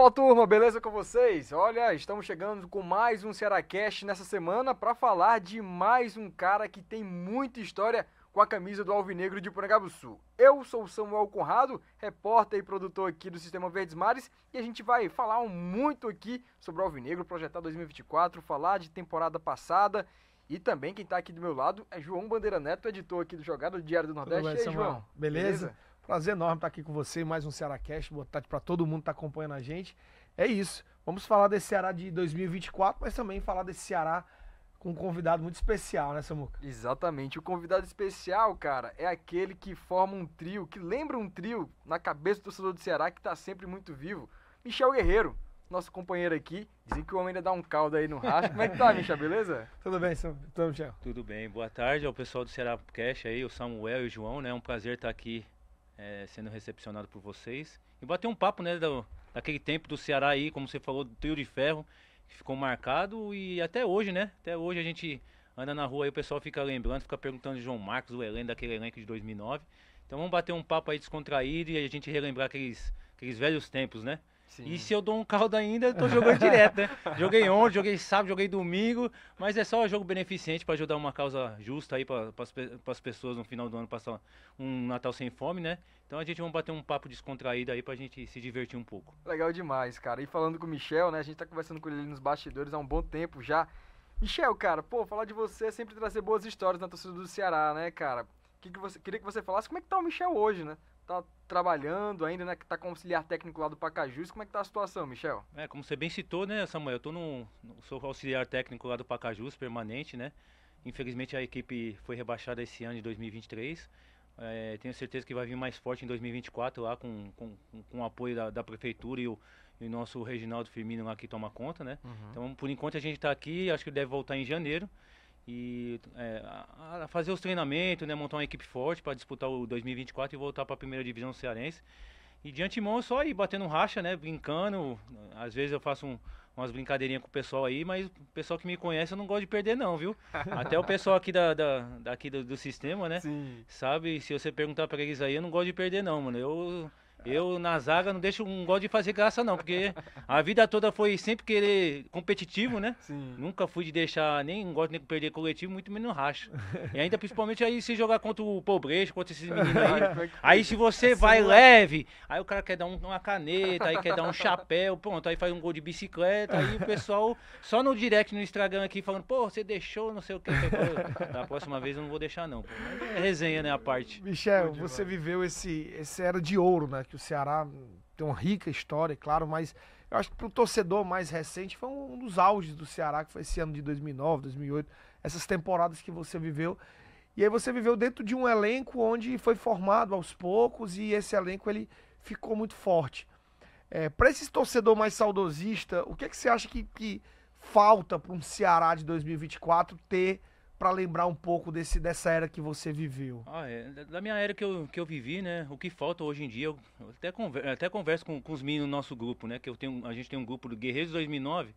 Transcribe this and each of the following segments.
Fala turma, beleza com vocês? Olha, estamos chegando com mais um Cearacast nessa semana para falar de mais um cara que tem muita história com a camisa do Alvinegro de Porangabuçu. Eu sou o Samuel Conrado, repórter e produtor aqui do Sistema Verdes Mares, e a gente vai falar muito aqui sobre o Alvinegro, projetar 2024, falar de temporada passada e também quem está aqui do meu lado é João Bandeira Neto, editor aqui do Jogado do Diário do Nordeste. Bem, e aí, João? Beleza? Beleza? Prazer enorme estar aqui com você, mais um Ceará Cast. Boa tarde para todo mundo que está acompanhando a gente. É isso. Vamos falar desse Ceará de 2024, mas também falar desse Ceará com um convidado muito especial, né, Samuca? Exatamente. O convidado especial, cara, é aquele que forma um trio, que lembra um trio na cabeça do torcedor do Ceará que está sempre muito vivo. Michel Guerreiro, nosso companheiro aqui. Dizem que o homem ainda dá um caldo aí no rastro. Como é que tá, Michel? Beleza? Tudo bem, Tudo, Michel? Tudo bem. Boa tarde ao pessoal do Ceará Cash aí, o Samuel e o João, né? É um prazer estar aqui é, sendo recepcionado por vocês. E bater um papo, né, do, daquele tempo do Ceará aí, como você falou, do trio de ferro, que ficou marcado e até hoje, né? Até hoje a gente anda na rua e o pessoal fica lembrando, fica perguntando de João Marcos, o elenco daquele elenco de 2009. Então vamos bater um papo aí descontraído e a gente relembrar aqueles, aqueles velhos tempos, né? Sim. E se eu dou um caldo ainda, eu tô jogando direto, né? Joguei ontem, joguei sábado, joguei domingo, mas é só jogo beneficente para ajudar uma causa justa aí para as pessoas no final do ano passar um Natal sem fome, né? Então a gente vai bater um papo descontraído aí pra gente se divertir um pouco. Legal demais, cara. E falando com o Michel, né? A gente tá conversando com ele nos bastidores há um bom tempo já. Michel, cara, pô, falar de você é sempre trazer boas histórias na torcida do Ceará, né, cara? Que que você, queria que você falasse como é que tá o Michel hoje, né? Tá trabalhando ainda, né? Que tá auxiliar técnico lá do Pacajus. Como é que tá a situação, Michel? É, como você bem citou, né, Samuel? Eu tô no, sou auxiliar técnico lá do Pacajus, permanente, né? Infelizmente a equipe foi rebaixada esse ano de 2023. É, tenho certeza que vai vir mais forte em 2024 lá com, com, com o apoio da, da prefeitura e o, e o, nosso Reginaldo Firmino lá que toma conta, né? Uhum. Então, por enquanto a gente está aqui, acho que deve voltar em janeiro e é, a, fazer os treinamentos, né? Montar uma equipe forte para disputar o 2024 e voltar para a primeira divisão cearense. E de antemão só ir batendo racha, né? Brincando. Às vezes eu faço um, umas brincadeirinhas com o pessoal aí, mas o pessoal que me conhece eu não gosto de perder não, viu? Até o pessoal aqui da, da daqui do, do, sistema, né? Sim. Sabe, se você perguntar para eles aí, eu não gosto de perder não, mano. Eu eu, na zaga, não deixo, não gosto de fazer graça, não, porque a vida toda foi sempre querer competitivo, né? Sim. Nunca fui de deixar, nem gosto de perder coletivo, muito menos racha. E ainda, principalmente, aí se jogar contra o Pobrecho, contra esses meninos aí. aí se você vai leve, aí o cara quer dar um, uma caneta, aí quer dar um chapéu, pronto, aí faz um gol de bicicleta, aí o pessoal só no direct, no Instagram aqui, falando, pô, você deixou, não sei o que. Da próxima vez eu não vou deixar, não. Mas é resenha, né, a parte. Michel, você viveu esse, esse era de ouro, né? Que o Ceará tem uma rica história, claro, mas eu acho que para o torcedor mais recente foi um dos auges do Ceará, que foi esse ano de 2009, 2008, essas temporadas que você viveu. E aí você viveu dentro de um elenco onde foi formado aos poucos e esse elenco ele ficou muito forte. É, para esse torcedor mais saudosista, o que, é que você acha que, que falta para um Ceará de 2024 ter para lembrar um pouco desse, dessa era que você viveu? Ah, é. Da minha era que eu, que eu vivi, né? O que falta hoje em dia, eu até, converso, até converso com, com os meninos do nosso grupo, né? Que eu tenho, a gente tem um grupo do Guerreiros 2009,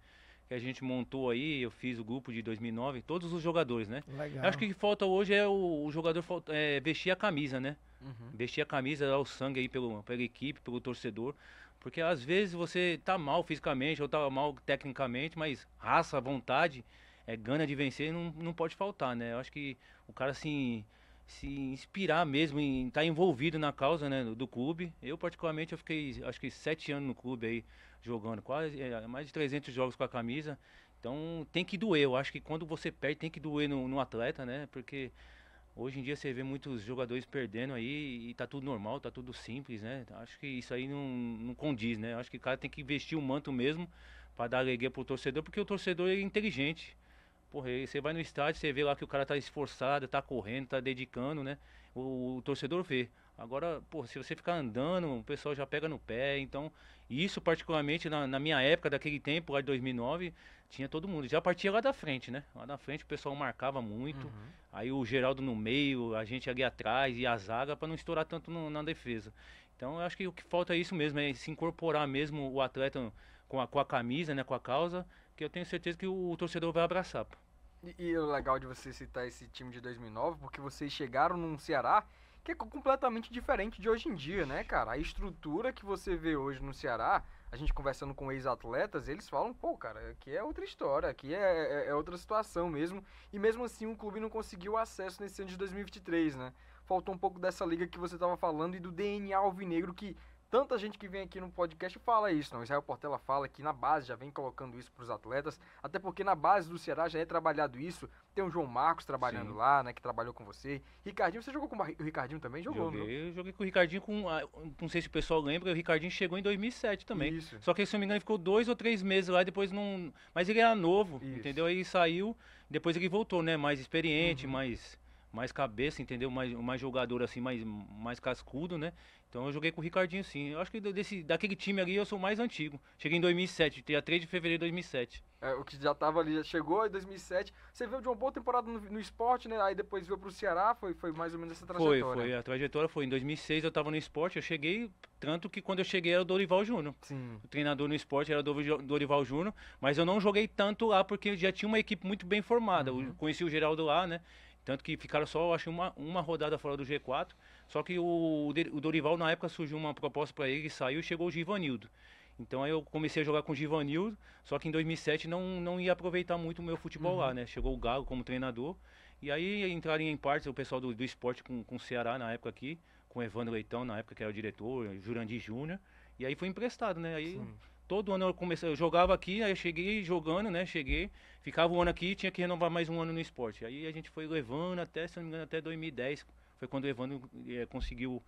que a gente montou aí, eu fiz o grupo de 2009, todos os jogadores, né? Legal. Acho que o que falta hoje é o, o jogador é, vestir a camisa, né? Uhum. Vestir a camisa, dar o sangue aí pelo, pela equipe, pelo torcedor. Porque às vezes você tá mal fisicamente ou tá mal tecnicamente, mas raça, vontade é, gana de vencer não, não pode faltar, né? Eu acho que o cara assim se inspirar mesmo em estar tá envolvido na causa né, do, do, clube. Eu, particularmente, eu fiquei acho que sete anos no clube aí, jogando quase é, mais de 300 jogos com a camisa. Então tem que doer. Eu acho que quando você perde, tem que doer no, no atleta, né? Porque hoje em dia você vê muitos jogadores perdendo aí e tá tudo normal, tá tudo simples, né? Acho que isso aí não, não condiz, né? Acho que o cara tem que vestir o manto mesmo para dar alegria pro torcedor, porque o torcedor é inteligente. Porra, você vai no estádio, você vê lá que o cara tá esforçado, tá correndo, tá dedicando, né? O, o torcedor vê. Agora, pô, se você ficar andando, o pessoal já pega no pé. Então, isso particularmente na, na, minha época, daquele tempo, lá de 2009, tinha todo mundo. Já partia lá da frente, né? Lá da frente o pessoal marcava muito. Uhum. Aí o Geraldo no meio, a gente ali atrás e a zaga para não estourar tanto no, na defesa. Então, eu acho que o que falta é isso mesmo, é se incorporar mesmo o atleta com a, com a camisa, né? Com a causa, que eu tenho certeza que o, o torcedor vai abraçar. Pô. E, o legal de você citar esse time de 2009, porque vocês chegaram num Ceará que é completamente diferente de hoje em dia, né, cara? A estrutura que você vê hoje no Ceará, a gente conversando com ex-atletas, eles falam, pô, cara, aqui é outra história, aqui é, é, é, outra situação mesmo. E mesmo assim o clube não conseguiu acesso nesse ano de 2023, né? Faltou um pouco dessa liga que você estava falando e do DNA alvinegro que Tanta gente que vem aqui no podcast fala isso, não. Israel Portela fala que na base já vem colocando isso para os atletas, até porque na base do Ceará já é trabalhado isso. Tem o João Marcos trabalhando Sim. lá, né, que trabalhou com você. Ricardinho, você jogou com o Ricardinho também? Jogou, Joguei, eu joguei com o Ricardinho com, ah, não sei se o pessoal lembra, o Ricardinho chegou em 2007 também. Isso. Só que se não me engano ficou dois ou três meses lá, depois não, mas ele era novo, isso. entendeu? Aí saiu, depois ele voltou, né, mais experiente, uhum. mais mais cabeça, entendeu? Mais, mais jogador assim, mais, mais cascudo, né? Então eu joguei com o Ricardinho sim. Eu acho que desse, daquele time ali eu sou mais antigo. Cheguei em 2007, dia 3 de fevereiro de 2007. É, o que já tava ali, já chegou em 2007. Você veio de uma boa temporada no, no esporte, né? Aí depois veio pro Ceará, foi, foi mais ou menos essa trajetória. Foi, foi. A trajetória foi em 2006 eu tava no esporte, eu cheguei, tanto que quando eu cheguei era o Dorival Júnior. Sim. O treinador no esporte era o Dorival Júnior, mas eu não joguei tanto lá porque já tinha uma equipe muito bem formada. Uhum. Eu conheci o Geraldo lá, né? Tanto que ficaram só, acho uma, uma rodada fora do G4. Só que o, o Dorival, na época, surgiu uma proposta para ele, saiu e chegou o Givanildo. Então aí eu comecei a jogar com o Givanildo, só que em 2007 não, não ia aproveitar muito o meu futebol uhum. lá, né? Chegou o Galo como treinador. E aí entraram em partes o pessoal do, do esporte com, com o Ceará na época aqui, com o Evandro Leitão na época que era o diretor, Jurandir Júnior. E aí foi emprestado, né? Aí Sim. Todo ano eu comecei, eu jogava aqui, aí eu cheguei jogando, né? Cheguei, ficava um ano aqui e tinha que renovar mais um ano no esporte. Aí a gente foi levando até, se não me engano, até 2010. Foi quando o Evandro é, conseguiu.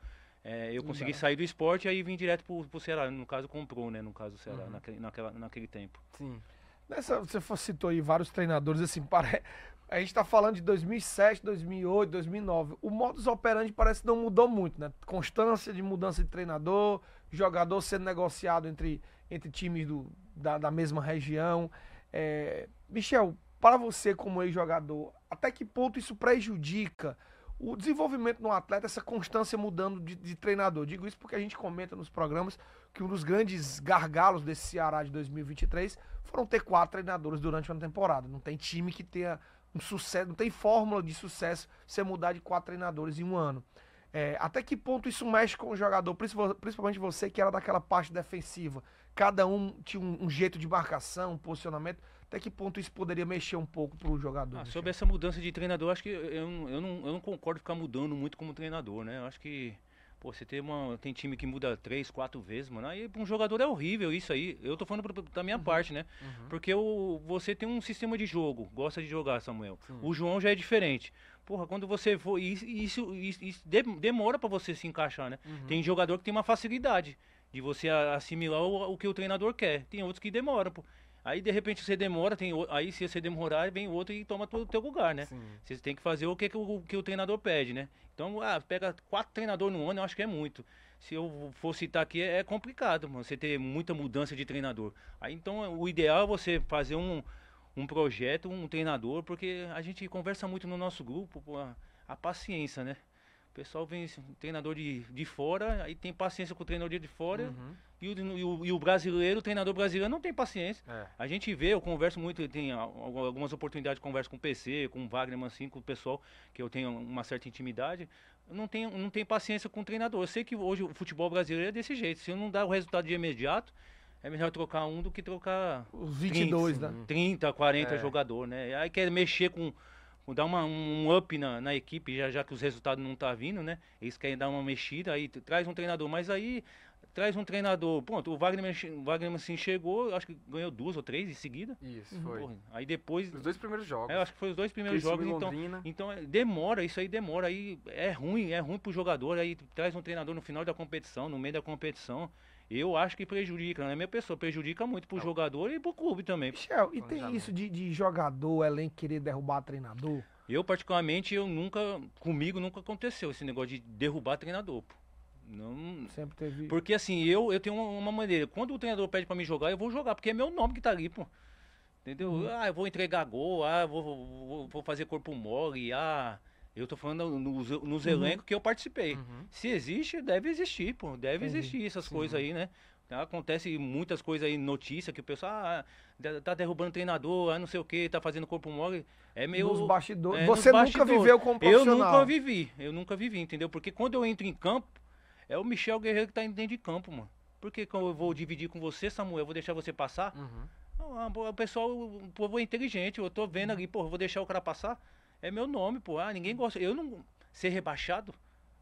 É, eu consegui sair do esporte e aí vim direto pro, pro Ceará. No caso, comprou, né? No caso, o Ceará, uhum. naquele, naquela, naquele tempo. Sim. Nessa, você citou aí vários treinadores, assim, para, a gente está falando de 2007, 2008, 2009. O modus operandi parece que não mudou muito, né? Constância de mudança de treinador, jogador sendo negociado entre, entre times do, da, da mesma região. É, Michel, para você como ex-jogador, até que ponto isso prejudica o desenvolvimento no atleta, essa constância mudando de, de, treinador. Digo isso porque a gente comenta nos programas que um dos grandes gargalos desse Ceará de 2023 foram ter quatro treinadores durante uma temporada. Não tem time que tenha um sucesso, não tem fórmula de sucesso você mudar de quatro treinadores em um ano. É, até que ponto isso mexe com o jogador, principalmente você que era daquela parte defensiva? Cada um tinha um, um jeito de marcação, um posicionamento. Até que ponto isso poderia mexer um pouco para o jogador? Ah, sobre essa mudança de treinador, acho que eu, eu, não, eu não concordo ficar mudando muito como treinador, né? Eu acho que Pô, você tem, uma, tem time que muda três, quatro vezes, mano. Aí pra um jogador é horrível isso aí. Eu tô falando da minha uhum. parte, né? Uhum. Porque o, você tem um sistema de jogo, gosta de jogar, Samuel. Sim. O João já é diferente. Porra, quando você for. Isso, isso, isso demora para você se encaixar, né? Uhum. Tem jogador que tem uma facilidade de você assimilar o, o que o treinador quer. Tem outros que demoram. Pô. Aí de repente você demora, tem, aí se você demorar, vem outro e toma o teu lugar, né? Sim. Você tem que fazer o que, que, o, que o treinador pede, né? Então, ah, pega quatro treinadores no ano, eu acho que é muito. Se eu for citar aqui, é complicado, mano, você ter muita mudança de treinador. Aí então o ideal é você fazer um, um projeto, um treinador, porque a gente conversa muito no nosso grupo, a, a paciência, né? O pessoal vem, treinador de, de fora, aí tem paciência com o treinador de fora. Uhum. E, o, e, o, e o brasileiro, o treinador brasileiro, não tem paciência. É. A gente vê, eu converso muito, tem algumas oportunidades de conversa com o PC, com o Wagner assim, com o pessoal, que eu tenho uma certa intimidade. Eu não tenho, não tenho paciência com o treinador. Eu sei que hoje o futebol brasileiro é desse jeito. Se eu não dar o resultado de imediato, é melhor trocar um do que trocar os 22, 30, né? 30, 40 é. jogador, né? Aí quer mexer com dar uma, um up na, na equipe, já, já que os resultados não tá vindo, né? Eles querem dar uma mexida, aí traz um treinador, mas aí traz um treinador. Pronto, o Wagner, o Wagner assim chegou, acho que ganhou duas ou três em seguida. Isso, foi. Porra, aí depois. Os dois primeiros jogos. É, acho que foi os dois primeiros jogos. Então, então é, demora, isso aí demora. Aí é ruim, é ruim pro jogador. Aí traz um treinador no final da competição, no meio da competição. Eu acho que prejudica, não é minha pessoa, prejudica muito pro não. jogador e pro clube também. Michel, e tem isso de, de jogador, elenco querer derrubar treinador? Eu, particularmente, eu nunca, comigo nunca aconteceu esse negócio de derrubar treinador, pô. Não. Sempre teve. Porque assim, eu, eu tenho uma, uma maneira. Quando o treinador pede para me jogar, eu vou jogar, porque é meu nome que tá ali, pô. Entendeu? Uhum. Ah, eu vou entregar gol, ah, vou, vou, vou fazer corpo mole, ah. Eu tô falando nos, nos uhum. elencos que eu participei. Uhum. Se existe, deve existir, pô. Deve Entendi. existir essas Sim. coisas aí, né? Tá? Acontece muitas coisas aí, notícia, que o pessoal ah, tá derrubando treinador, ah, não sei o que, tá fazendo corpo mole. É meio. Nos bastidores. é, Você nos nunca bastidores. viveu como Eu nunca vivi, eu nunca vivi, entendeu? Porque quando eu entro em campo, é o Michel Guerreiro que tá dentro de campo, mano. Por que eu vou dividir com você, Samuel? Eu vou deixar você passar? Uhum. O pessoal, o povo é inteligente, eu tô vendo ali, pô, vou deixar o cara passar. É meu nome, pô. Ah, ninguém gosta. Eu não. Ser rebaixado?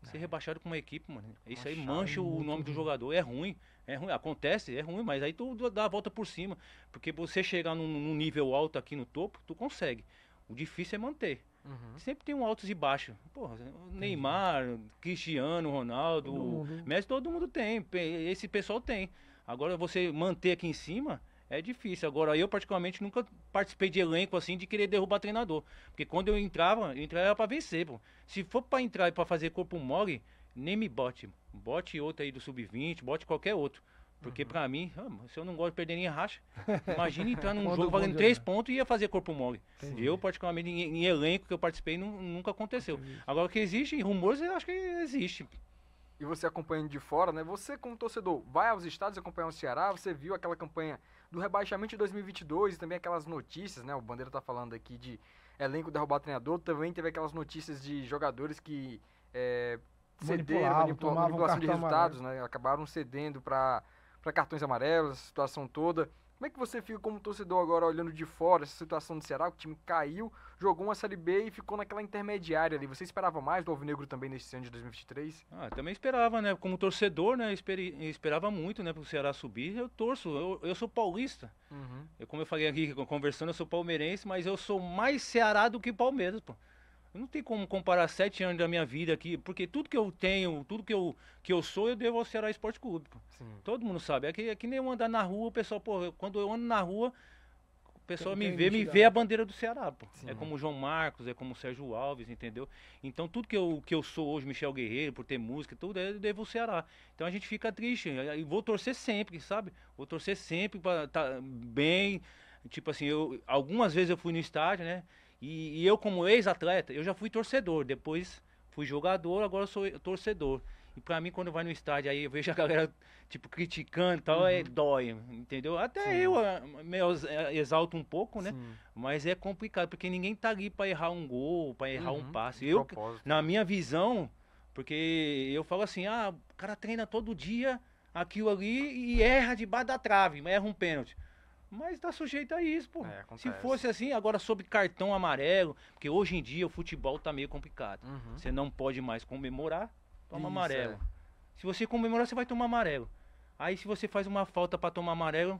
Ser rebaixado com uma equipe, mano. Isso aí mancha o nome do jogador. É ruim. É ruim. Acontece, é ruim, mas aí tu dá a volta por cima. Porque você chegar num, num nível alto aqui no topo, tu consegue. O difícil é manter. Uhum. Sempre tem um altos e baixos. Porra, Neymar, Cristiano, Ronaldo, mundo. Messi, todo mundo tem. Esse pessoal tem. Agora você manter aqui em cima é difícil. Agora eu particularmente nunca participei de elenco assim de querer derrubar treinador. Porque quando eu entrava, eu entrava pra vencer, pô. Se for pra entrar e pra fazer corpo mole, nem me bote. Bote outro aí do sub-20, bote qualquer outro. Porque pra mim, ah, se eu não gosto de perder nem racha, imagina entrar num jogo valendo três é. pontos e ia fazer corpo mole. Entendi. Eu, particularmente, em, em elenco que eu participei, nu- nunca aconteceu. Agora que existe, rumores, eu acho que existe. E você acompanhando de fora, né? Você como torcedor vai aos estádios acompanhar o Ceará, você viu aquela campanha do rebaixamento de 2022 e também aquelas notícias, né? O Bandeira tá falando aqui de elenco derrubar treinador, também teve aquelas notícias de jogadores que é, cederam, manipula- manipulação de resultados, né? Acabaram cedendo para cartões amarelos, a situação toda. Como é que você fica como torcedor agora olhando de fora essa situação do Ceará? O time caiu, jogou uma Série B e ficou naquela intermediária ali. Você esperava mais do Alvinegro também nesse ano de 2023? Ah, também esperava, né? Como torcedor, né? esperava muito, né? Pro Ceará subir. Eu torço, eu, eu sou paulista. Uhum. Eu, como eu falei aqui conversando, eu sou palmeirense, mas eu sou mais Ceará do que Palmeiras, pô. Eu não tem como comparar sete anos da minha vida aqui, porque tudo que eu tenho, tudo que eu, que eu sou, eu devo ao Ceará Esporte Clube. Todo mundo sabe. É que, é que nem eu andar na rua, o pessoal, pô, quando eu ando na rua, o pessoal me vê, me vê a bandeira do Ceará, pô. Sim. É como o João Marcos, é como o Sérgio Alves, entendeu? Então tudo que eu, que eu sou hoje, Michel Guerreiro, por ter música, tudo, eu devo ao Ceará. Então a gente fica triste. E vou torcer sempre, sabe? Vou torcer sempre pra estar bem. Tipo assim, eu, algumas vezes eu fui no estádio, né? E, e eu, como ex-atleta, eu já fui torcedor. Depois fui jogador, agora eu sou torcedor. E pra mim, quando vai no estádio, aí eu vejo a galera, tipo, criticando e tal, é, dói, entendeu? Até Sim. eu ah, me eh, exalto um pouco, né? Sim. Mas é complicado, porque ninguém tá ali pra errar um gol, pra errar um Uhum, passe. de Eu, propósito. na minha visão, porque eu falo assim, ah, o cara treina todo dia aquilo ali e erra debaixo da trave, mas erra um pênalti. Mas tá sujeito a isso, pô. É, Se fosse assim, agora sobre cartão amarelo, porque hoje em dia o futebol tá meio complicado. Uhum. Você não pode mais comemorar, toma Isso, amarelo. é. Se você comemorar, você vai tomar amarelo. Aí se você faz uma falta pra tomar amarelo,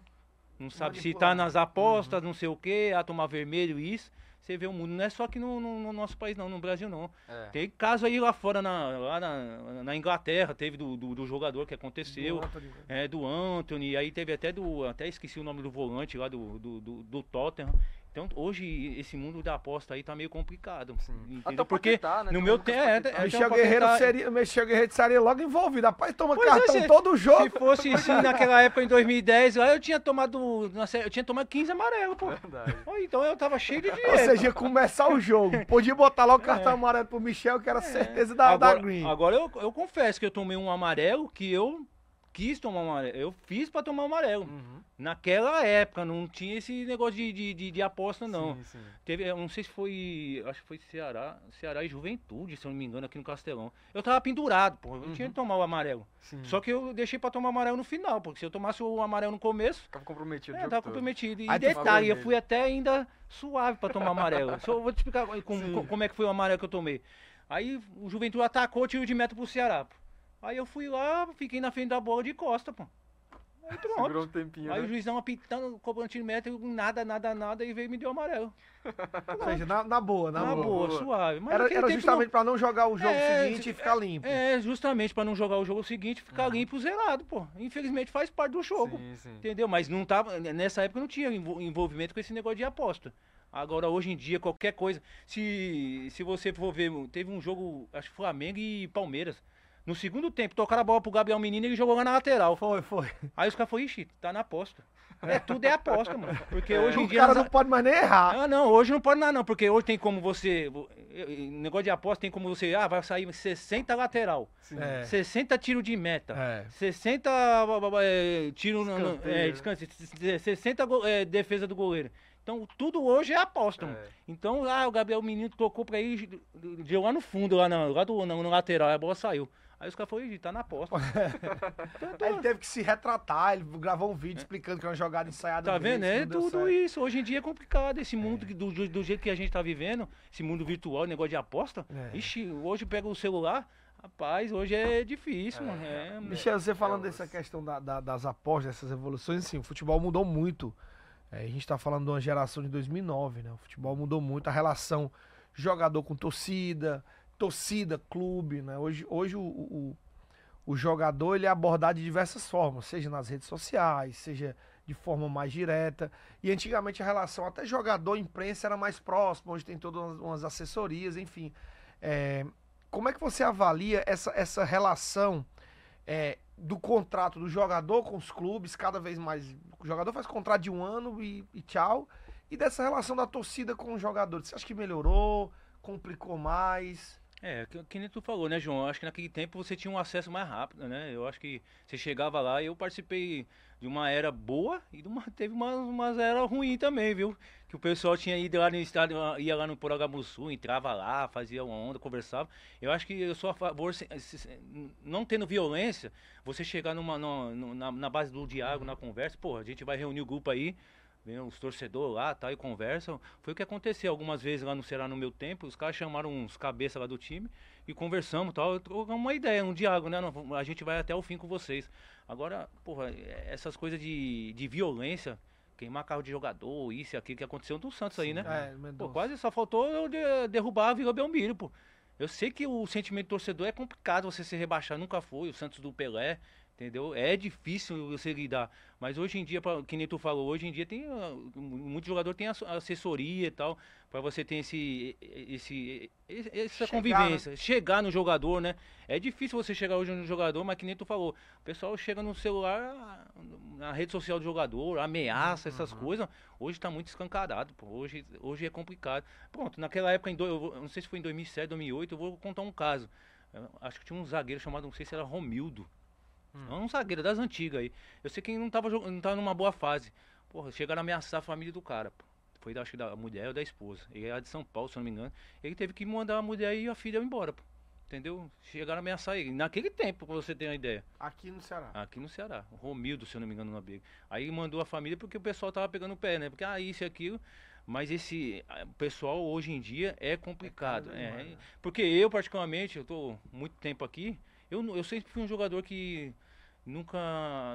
não sabe se tá nas apostas, não sei o que, a tomar vermelho, isso. Você vê o mundo. Não é só aqui no, no- no nosso país, não, no Brasil não. É. Tem caso aí lá fora, na, lá na, na Inglaterra, teve do, do, do jogador que aconteceu. Do Anthony, né? É, do Anthony, aí teve até do. Até esqueci o nome do volante lá do, do, do, do Tottenham. Então hoje esse mundo da aposta aí tá meio complicado. Até Porque Paquetá, né? no Tem meu tempo. É, é, Michel Guerreiro seria, Michel Guerreiro estaria logo envolvido. Rapaz, toma Pois é, cartão se- todo jogo. Se fosse assim naquela época em 2010, lá eu tinha tomado. Eu tinha tomado 15 amarelo, pô. Verdade. Então eu tava cheio de Ou dinheiro. seja, ia começar o jogo. Podia botar logo o cartão amarelo pro Michel, que era certeza da, da agora, Green. agora eu, eu confesso que eu tomei um amarelo que eu quis tomar amarelo. Eu fiz pra tomar amarelo. Uhum. Naquela época não tinha esse negócio de, de, de, de aposta, não. Sim, sim. Teve, eu não sei se foi. Acho que foi Ceará. Ceará e Juventude, se eu não me engano, aqui no Castelão. Eu tava pendurado, pô. Eu não tinha Uhum. que tomar o amarelo. Sim. Só que eu deixei pra tomar o amarelo no final, porque se eu tomasse o amarelo no começo, Ficava comprometido. é, jogo tava todo. comprometido. E Aí detalhe, eu fui até ainda suave pra tomar amarelo. Só vou te explicar como, como é que foi o amarelo que eu tomei. Aí o Juventude atacou, tiro de meta pro Ceará. pô. Aí eu fui lá, fiquei na frente da bola de costa, pô. Aí pronto. Segurou um tempinho, Aí né? o juizão apitando, cobrando tiro de meta, eu, nada, nada, nada, e veio e me deu amarelo. Ou seja, na, na boa, na, Na, boa. boa, boa. suave. Mas Era, era justamente pra não jogar o jogo É, seguinte e ficar limpo. não- É, justamente pra não jogar o jogo seguinte, ficar limpo zerado, pô. Infelizmente faz parte do jogo. Sim, sim. Entendeu? Mas não tava. Nessa época não tinha envol- envolvimento com esse negócio de aposta. Agora, hoje em dia, qualquer coisa. Se, se você for ver, teve um jogo, acho que Flamengo e Palmeiras. No segundo tempo, tocaram a bola pro Gabriel Menino e ele jogou lá na lateral. Foi, foi. Aí os caras falaram, ixi, tá na aposta. É, tudo é aposta, mano. Porque hoje em o dia. cara nas- não pode mais nem errar. Ah, não, hoje não pode nada, não, porque hoje tem como você. Negócio de aposta tem como você. Ah, vai sair 60 lateral, É. 60 tiro de meta, É. 60 é, tiro no- no- Escanteio, é, né? descanso, 60 go- é, defesa do goleiro. Então, tudo hoje é aposta, mano. É. Então, ah, o Gabriel Menino tocou pra ir, deu lá no fundo, lá, na, lá do, no, no lateral, a bola saiu. Aí os caras falaram, "Ih, tá na aposta. Aí ele teve que se retratar, ele gravou um vídeo explicando que era uma jogada ensaiada. Tá vendo? isso É tudo certo. isso. Hoje em dia é complicado. Esse mundo que- do, do, do jeito que a gente tá vivendo, esse mundo virtual, negócio de aposta. É. Ixi, hoje pega o celular, rapaz, hoje é difícil, mano. É, Michel, você falando É, dessa questão da- da- das apostas, dessas evoluções, assim, o futebol mudou muito. É, a gente tá falando de uma geração de 2009, né? O futebol mudou muito, a relação jogador com torcida, torcida, clube, né? Hoje, hoje o, o, o jogador ele é abordado de diversas formas, seja nas redes sociais, seja de forma mais direta. E antigamente a relação até jogador-imprensa era mais próxima, hoje tem todas umas, assessorias, enfim. É, como é que você avalia essa, essa relação é, do contrato do jogador com os clubes, cada vez mais. O jogador faz contrato de um ano e, e tchau. E dessa relação da torcida com os jogadores. Você acha que melhorou? Complicou mais? É, que, que nem tu falou, né, João? Acho que naquele tempo você tinha um acesso mais rápido, né? Eu acho que você chegava lá e eu participei de uma era boa e de uma, teve umas, umas era ruim também, viu? Que o pessoal tinha ido lá no estádio, ia lá no Poragamuçu, entrava lá, fazia uma onda, conversava. Eu acho que eu sou a favor, se- se- se- não tendo violência, você chegar numa, numa- na, na base do diálogo, na conversa, pô, a gente vai reunir o grupo aí, vem os torcedores lá, tá, e conversam. Foi o que aconteceu algumas vezes lá no Ceará no meu tempo, os caras chamaram uns cabeças lá do time e conversamos tal, trocamos uma ideia, um diálogo, né? A gente vai até o fim com vocês. Agora, porra, é- essas coisas de, de violência, queimar carro de jogador, isso e aquilo que aconteceu no Santos aí, né? É, Pô, quase só faltou eu de- derrubar a Vila Belmiro, pô. Eu sei que o sentimento do torcedor é complicado você se rebaixar, nunca foi, o Santos do Pelé, entendeu? É difícil você lidar. Mas hoje em dia, pra- que nem tu falou, hoje em dia tem. ah, Muito jogador tem assessoria e tal, pra você ter esse. esse essa Chegar, convivência. Chegar no jogador, né? É difícil você chegar hoje no jogador, mas que nem tu falou. O pessoal chega no celular, na rede social do jogador, ameaça, essas Uhum. coisas. Hoje tá muito escancarado, pô. Hoje, hoje é complicado. Pronto, naquela época, em do, eu não sei se foi em 2007, 2008, eu vou contar um caso. Eu acho que tinha um zagueiro chamado, não sei se era Romildo. É Um zagueiro das antigas aí. Eu sei que ele não tava, não tava numa boa fase. Porra, chegaram a ameaçar a família do cara, pô. Foi, acho que da mulher ou da esposa. Ele era de São Paulo, se eu não me engano. Ele teve que mandar a mulher e a filha embora, pô. Entendeu? Chegaram a ameaçar ele. Naquele tempo, pra você ter uma ideia. Aqui no Ceará. Aqui no Ceará. O Romildo, se eu não me engano, na briga. Aí mandou a família porque o pessoal tava pegando o pé, né? Porque, ah, isso e aquilo. Mas esse pessoal hoje em dia é complicado. É, vez mais, né? porque eu, particularmente, eu tô muito tempo aqui, eu, eu sempre fui um jogador que nunca,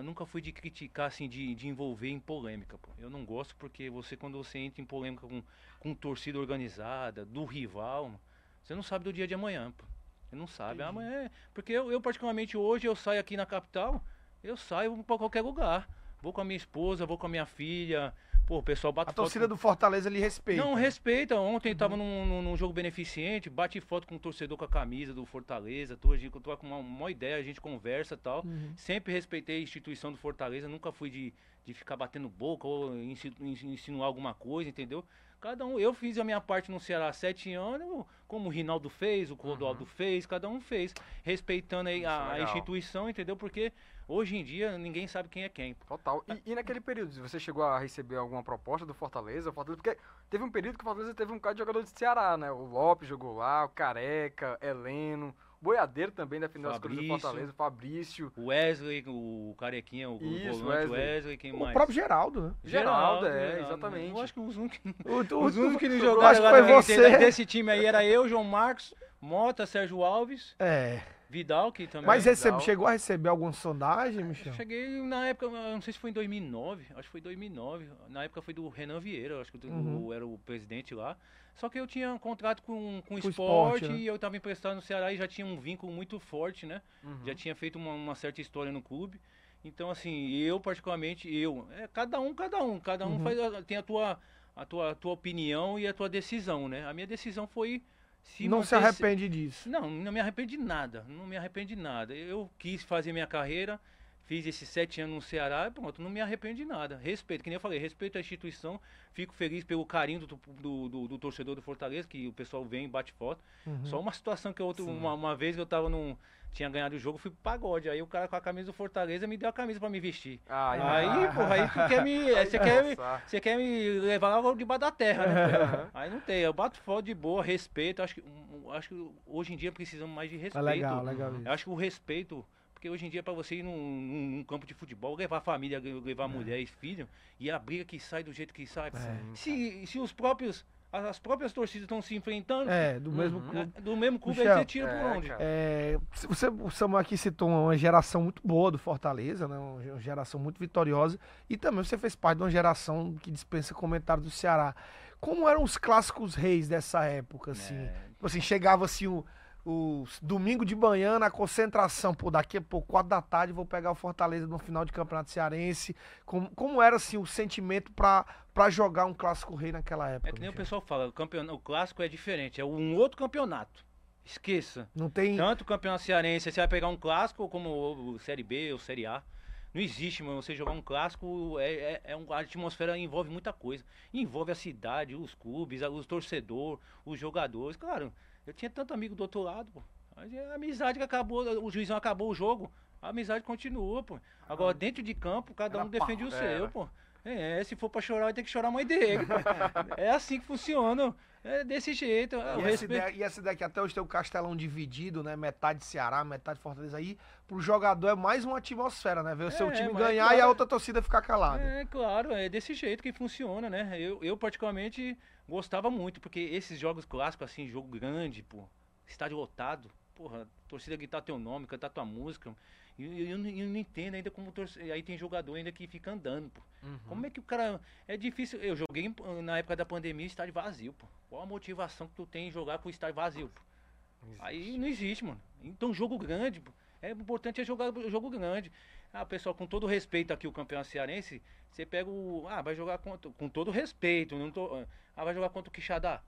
nunca fui de criticar, assim, de, de envolver em polêmica. Pô. Eu não gosto porque você, quando você entra em polêmica com, com torcida organizada, do rival, você não sabe do dia de amanhã, pô. Você não sabe. Entendi. Amanhã é- Porque eu, eu, particularmente, hoje, eu saio aqui na capital, eu saio pra qualquer lugar. Vou com a minha esposa, vou com a minha filha. Pô, o pessoal bate A foto torcida do Fortaleza ele respeita. não, respeita. Ontem tava num, num- num jogo beneficente, bate foto com o torcedor com a camisa do Fortaleza. Tô, a gente- tô com uma, uma ideia, a gente conversa e tal. Uhum. Sempre respeitei a instituição do Fortaleza, nunca fui de, de ficar batendo boca ou insi- insi- insinuar alguma coisa, entendeu? Cada um, eu fiz a minha parte no Ceará há sete anos, como o Rinaldo fez, o Clodoaldo fez, cada um fez, respeitando aí Isso é a, a instituição, entendeu? Porque hoje em dia ninguém sabe quem é quem. Total. E, e naquele período, você chegou a receber alguma proposta do Fortaleza? Fortaleza? Porque teve um período que o Fortaleza teve um bocado de jogador de Ceará, né? O Lopes jogou lá, o Careca, Heleno, Boiadeiro também defendeu as cores do. Fortaleza, o Fabrício. O Wesley, o Carequinha, o Isso, volante Wesley. Wesley, quem O mais? próprio Geraldo, né? Geraldo, é, Geraldo, exatamente. Eu acho que os únicos, O, o, os únicos que não jogaram acho que lá foi você. desse time aí era eu, João Marcos, Mota, Sérgio Alves, É. Vidal, que também. Mas recebe, legal. chegou a receber alguma sondagem, Michel? Eu cheguei na época, eu não sei se foi em 2009, acho que foi 2009. Na época foi do Renan Vieira, acho que o- Uhum. o- era o presidente lá. Só que eu tinha um contrato com, com o Com esporte, esporte, né? e eu estava emprestado no Ceará e já tinha um vínculo muito forte, né? Uhum. já tinha feito uma, uma certa história no clube. Então, assim, eu particularmente, eu, é cada um, cada um, cada um Uhum. faz, tem a tua, a tua, a tua opinião e a tua decisão, né? A minha decisão foi Se não se mantesse- arrepende disso. Não, não me arrependo de nada. Não me arrependo de nada. Eu quis fazer minha carreira, fiz esses sete anos no Ceará e pronto, não me arrependo de nada. Respeito, que nem eu falei, respeito a instituição. Fico feliz pelo carinho do, do, do- do torcedor do Fortaleza, que o pessoal vem e bate foto. Uhum. Só uma situação que eu, outro, uma, uma vez eu tava num. Tinha ganhado o jogo, fui pro pagode. Aí o cara com a camisa do Fortaleza me deu a camisa pra me vestir. Ai, Aí, porra, aí tu quer me. aí Você quer. Você quer me levar lá debaixo da terra, né? Aham. Aí não tem, eu bato foto de boa, respeito. Acho que, um, acho que hoje em dia precisamos mais de É respeito. legal, legal Eu isso. acho que o respeito, porque hoje em dia para você ir num, num- num campo de futebol, levar a família, levar a mulher e filho, e a briga que sai do jeito que sai. Sim, Se, se os próprios, as as próprias torcidas estão se enfrentando, É, do mesmo Uhum. clube. do mesmo clube, Michel, aí você tira é, por onde? É, se você, o Samuel aqui citou uma geração muito boa do Fortaleza, né? Uma geração muito vitoriosa. E também você fez parte de uma geração que dispensa comentário do Ceará. Como eram os clássicos reis dessa época, assim? É. Tipo assim, chegava assim o, o domingo de manhã na concentração, pô, daqui a pouco, quatro da tarde, vou pegar o Fortaleza no final de campeonato cearense. Como, como era assim o sentimento pra, pra jogar um clássico rei naquela época? É que nem o pessoal fala, o, campeonato, o clássico é diferente, é um outro campeonato. Esqueça. Não tem. Tanto o campeonato cearense, você vai pegar um clássico como o, Série B ou Série A. Não existe, mano. Você jogar um clássico é, é, é um, a atmosfera envolve muita coisa. Envolve a cidade, os clubes, os torcedores, os jogadores. Claro, eu tinha tanto amigo do outro lado, pô. É a amizade que acabou, o juizão acabou o jogo. A amizade continua, pô. Agora, dentro de campo, cada um defende o seu, pô. É, se for pra chorar, vai ter que chorar a mãe dele. pô. É assim que funciona. É desse jeito. é, o E essa, respeito- ideia, e essa ideia que até hoje tem o castelão dividido, né? Metade Ceará, metade Fortaleza aí. Pro jogador é mais uma atmosfera, né? Ver o seu É, time mas é ganhar e claro. a outra torcida ficar calada. É, claro, é desse jeito que funciona, né? Eu, eu particularmente gostava muito, porque esses jogos clássicos, assim, jogo grande, pô, estádio lotado, porra, torcida gritar teu nome, cantar tua música. E eu, eu, não- eu não entendo ainda como torcida. Aí tem jogador ainda que fica andando, pô. Uhum. Como é que o cara. É difícil. Eu joguei na época da pandemia estádio vazio, pô. Qual a motivação que tu tem em jogar com o estádio vazio, pô? Aí não existe, mano. Então, jogo grande, pô. É importante é jogar jogo grande. Ah, pessoal, com todo respeito aqui, o campeão cearense, você pega o. Ah, vai jogar contra. Com todo respeito, não tô. Ah, vai jogar contra o Quixadá.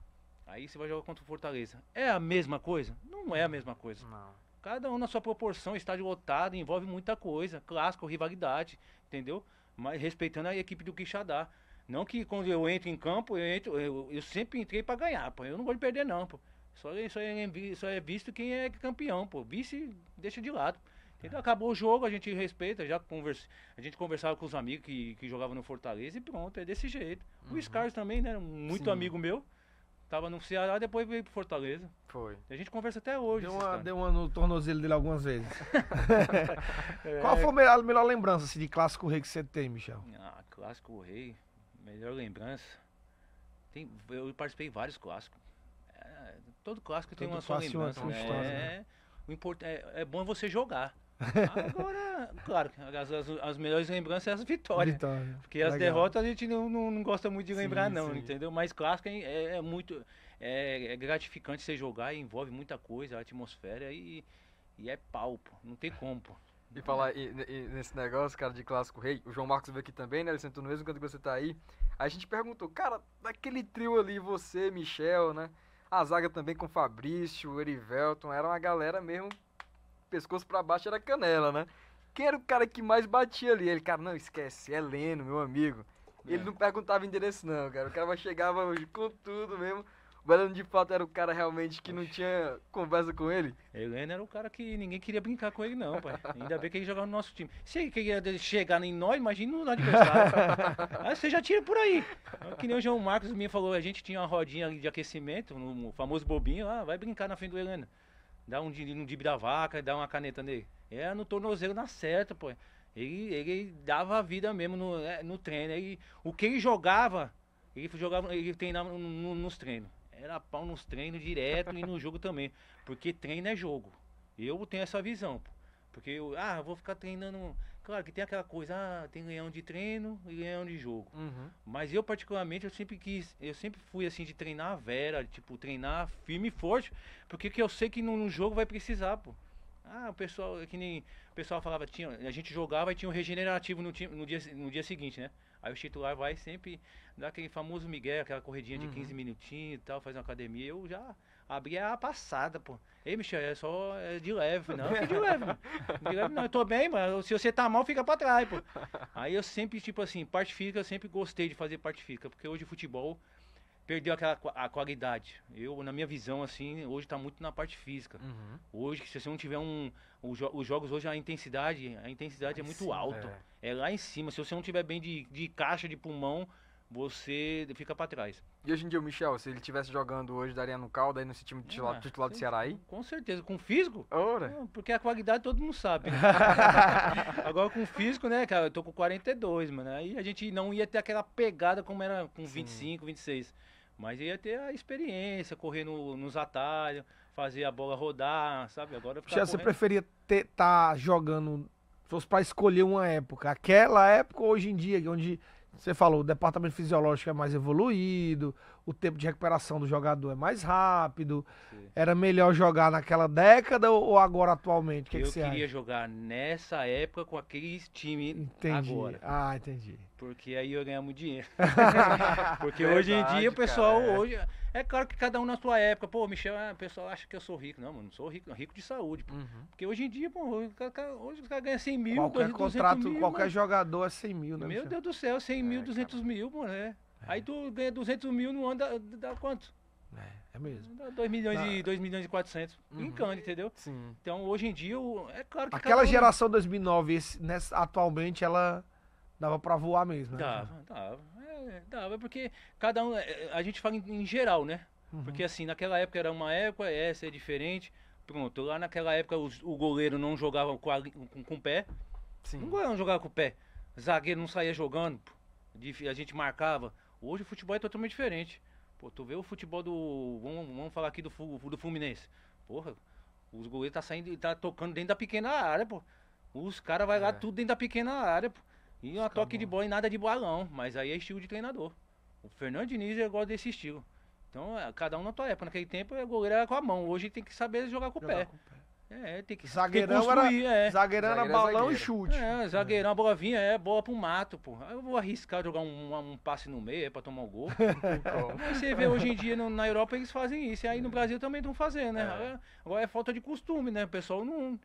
Aí você vai jogar contra o Fortaleza. É a mesma coisa? Não é a mesma coisa. Não. Cada um na sua proporção, estádio lotado, envolve muita coisa. Clássico, rivalidade, entendeu? Mas respeitando a equipe do Quixadá. Não que quando eu entro em campo, eu entro, eu, eu sempre entrei pra ganhar, pô. Eu não vou de perder não, pô. Só, só, é, só é visto quem é campeão, pô. Vice deixa de lado. Entendeu? Acabou o jogo, a gente respeita, já conversa, a gente conversava com os amigos que, que jogavam no Fortaleza e pronto, é desse jeito. O Scars também, né? Muito Sim. amigo meu. Tava no Ceará, depois veio pro Fortaleza. Foi. A gente conversa até hoje. Deu uma, deu uma no tornozelo dele algumas vezes. É. Qual foi a melhor, a melhor lembrança assim, de clássico rei que você tem, Michel? Ah, clássico rei, melhor lembrança. Tem, eu participei de vários clássicos. É, todo clássico tem Todo uma sua tem uma lembrança. né? história, É, o import, é, é bom você jogar. Agora, claro, as, as, as melhores lembranças são as vitórias. Vitória. Porque as Legal. derrotas a gente não, não, não gosta muito de Sim, lembrar, não, sim. entendeu? Mas clássico é, é- é muito. É, é gratificante você jogar, envolve muita coisa, a atmosfera e, e é pau, pô. Não tem como, pô. E falar e- e- nesse negócio, cara, de clássico rei, o João Marcos veio aqui também, né? Ele sentou no mesmo canto que você tá aí. Aí a gente perguntou, cara, daquele trio ali, você, Michel, né? A zaga também com Fabrício, o Erivelton, era uma galera mesmo, pescoço pra baixo era canela, né? Quem era o cara que mais batia ali? Ele, cara, não, esquece, é Leno, meu amigo. Ele É. não perguntava endereço, não, cara. O cara chegava com tudo mesmo. O Belano de fato era o cara realmente que não tinha conversa com ele. Heleno era o cara que ninguém queria brincar com ele, não, pai. Ainda bem que ele jogava no nosso time. Se ele queria chegar em nós, imagina no adversário. Aí você já tira por aí. Que nem o João Marcos me falou, a gente tinha uma rodinha ali de aquecimento, no famoso bobinho, ah, vai brincar na frente do Heleno. Dá um, di- um dib da vaca, dá uma caneta nele. É no tornozelo na certa, pô. Ele, ele dava a vida mesmo no, é, no treino. Ele, o que ele jogava, ele jogava, ele treinava no- no- nos treinos. Era pau nos treinos direto e no jogo também. Porque treino é jogo. Eu tenho essa visão. pô. Porque eu, ah, eu vou ficar treinando. Claro que tem aquela coisa, ah, tem leão de treino e leão de jogo. Uhum. Mas eu particularmente eu sempre quis, eu sempre fui assim de treinar a vera, tipo, treinar firme e forte, porque que eu sei que no, no jogo vai precisar, pô. Ah, o pessoal, que nem o pessoal falava, tinha, a gente jogava e tinha um regenerativo no, no, dia, no dia seguinte, né? Aí o titular vai sempre dar aquele famoso Miguel, aquela corridinha de Uhum. 15 minutinhos e tal, faz uma academia. Eu já a passada, pô. Ei, Michel, é só é de leve. Não, que de leve. mano. De leve não, eu tô bem, mas se você tá mal, fica pra trás, pô. Aí eu sempre, tipo assim, parte física, eu sempre gostei de fazer parte física, porque hoje o futebol perdeu aquela a qualidade. Eu, na minha visão, assim, hoje tá muito na parte física. Uhum. Hoje, se você não tiver um. o jo- os jogos hoje, a intensidade, a intensidade é Lá muito cima, alta. É. lá em cima. Se você não tiver bem de, de caixa, de pulmão, você fica pra trás. E hoje em dia o Michel, se ele estivesse jogando hoje, daria no caldo aí nesse time titular, Ah, titular do Ceará aí? Com certeza. Com físico? Ora. Não, Porque a qualidade todo mundo sabe. Agora com físico, né, cara? Eu tô com 42, mano. Aí a gente não ia ter aquela pegada como era com Sim. 25, 26. Mas ia ter a experiência, correr no- nos atalhos, fazer a bola rodar, sabe? Agora Já você preferia estar tá jogando, se fosse pra escolher uma época, aquela época ou hoje em dia, onde você falou, o departamento fisiológico é mais evoluído, o tempo de recuperação do jogador é mais rápido, Sim. era melhor jogar naquela década ou agora atualmente? O que, que eu você queria acha? jogar nessa época com aquele time Entendi. agora. Ah, entendi. Porque aí eu ganhar muito dinheiro. Porque hoje em Verdade, dia o pessoal cara, é. hoje. É claro que cada um na sua época. Pô, Michel, ah, o pessoal acha que eu sou rico. Não, mano, não sou rico, rico de saúde. Uhum. Porque hoje em dia, pô, o cara- cara- hoje os caras ganham 100 mil, Qualquer 200 contrato, mil, qualquer mano. jogador é 100 mil, né? Meu? Deus do céu, 100 mil, É, 200 mil, mano, é. Aí tu ganha 200 mil no ano, dá, dá quanto? É, é mesmo. Dá 2 milhões, Dá. e, 2 milhões e 400. Uhum. Brincando, entendeu? Sim. Então, hoje em dia, é claro que Aquela um- geração 2009, esse, nessa, atualmente, ela dava pra voar mesmo, né? Dava, dava. É, dava, porque cada um. é, A gente fala em, em geral, né? Uhum. Porque assim, naquela época era uma época, essa é diferente. Pronto, lá naquela época os- o goleiro não jogava com, a com, com o pé. Sim. Não goleiro não jogava com o pé. Zagueiro não saía jogando. A gente marcava. Hoje o futebol é totalmente diferente. Pô, tu vê o futebol do. Vamos, vamos falar aqui do, do Fluminense. Porra, os goleiros tá saindo e tá tocando dentro da pequena área, pô. Os caras vai lá É. tudo dentro da pequena área, pô. E uma Os toque de bola e nada de balão. Mas aí é estilo de treinador. O Fernando Diniz ele gosta desse estilo. Então, é, cada um na tua época. Naquele tempo, o goleiro era com a mão. Hoje tem que saber jogar com Jogar pé. com o pé. É, tem que, Zagueirão tem que construir, é. Zagueirão era Zagueiro é balão e zagueiro. chute. É, zagueirão, a bola vinha, é bola pro mato, pô. Eu vou arriscar jogar um, um passe no meio é pra tomar o gol. Como? Aí você vê hoje em dia no- na Europa eles fazem isso. E aí no Brasil também estão fazendo, né? É. Agora, agora é falta de costume, né? O pessoal não.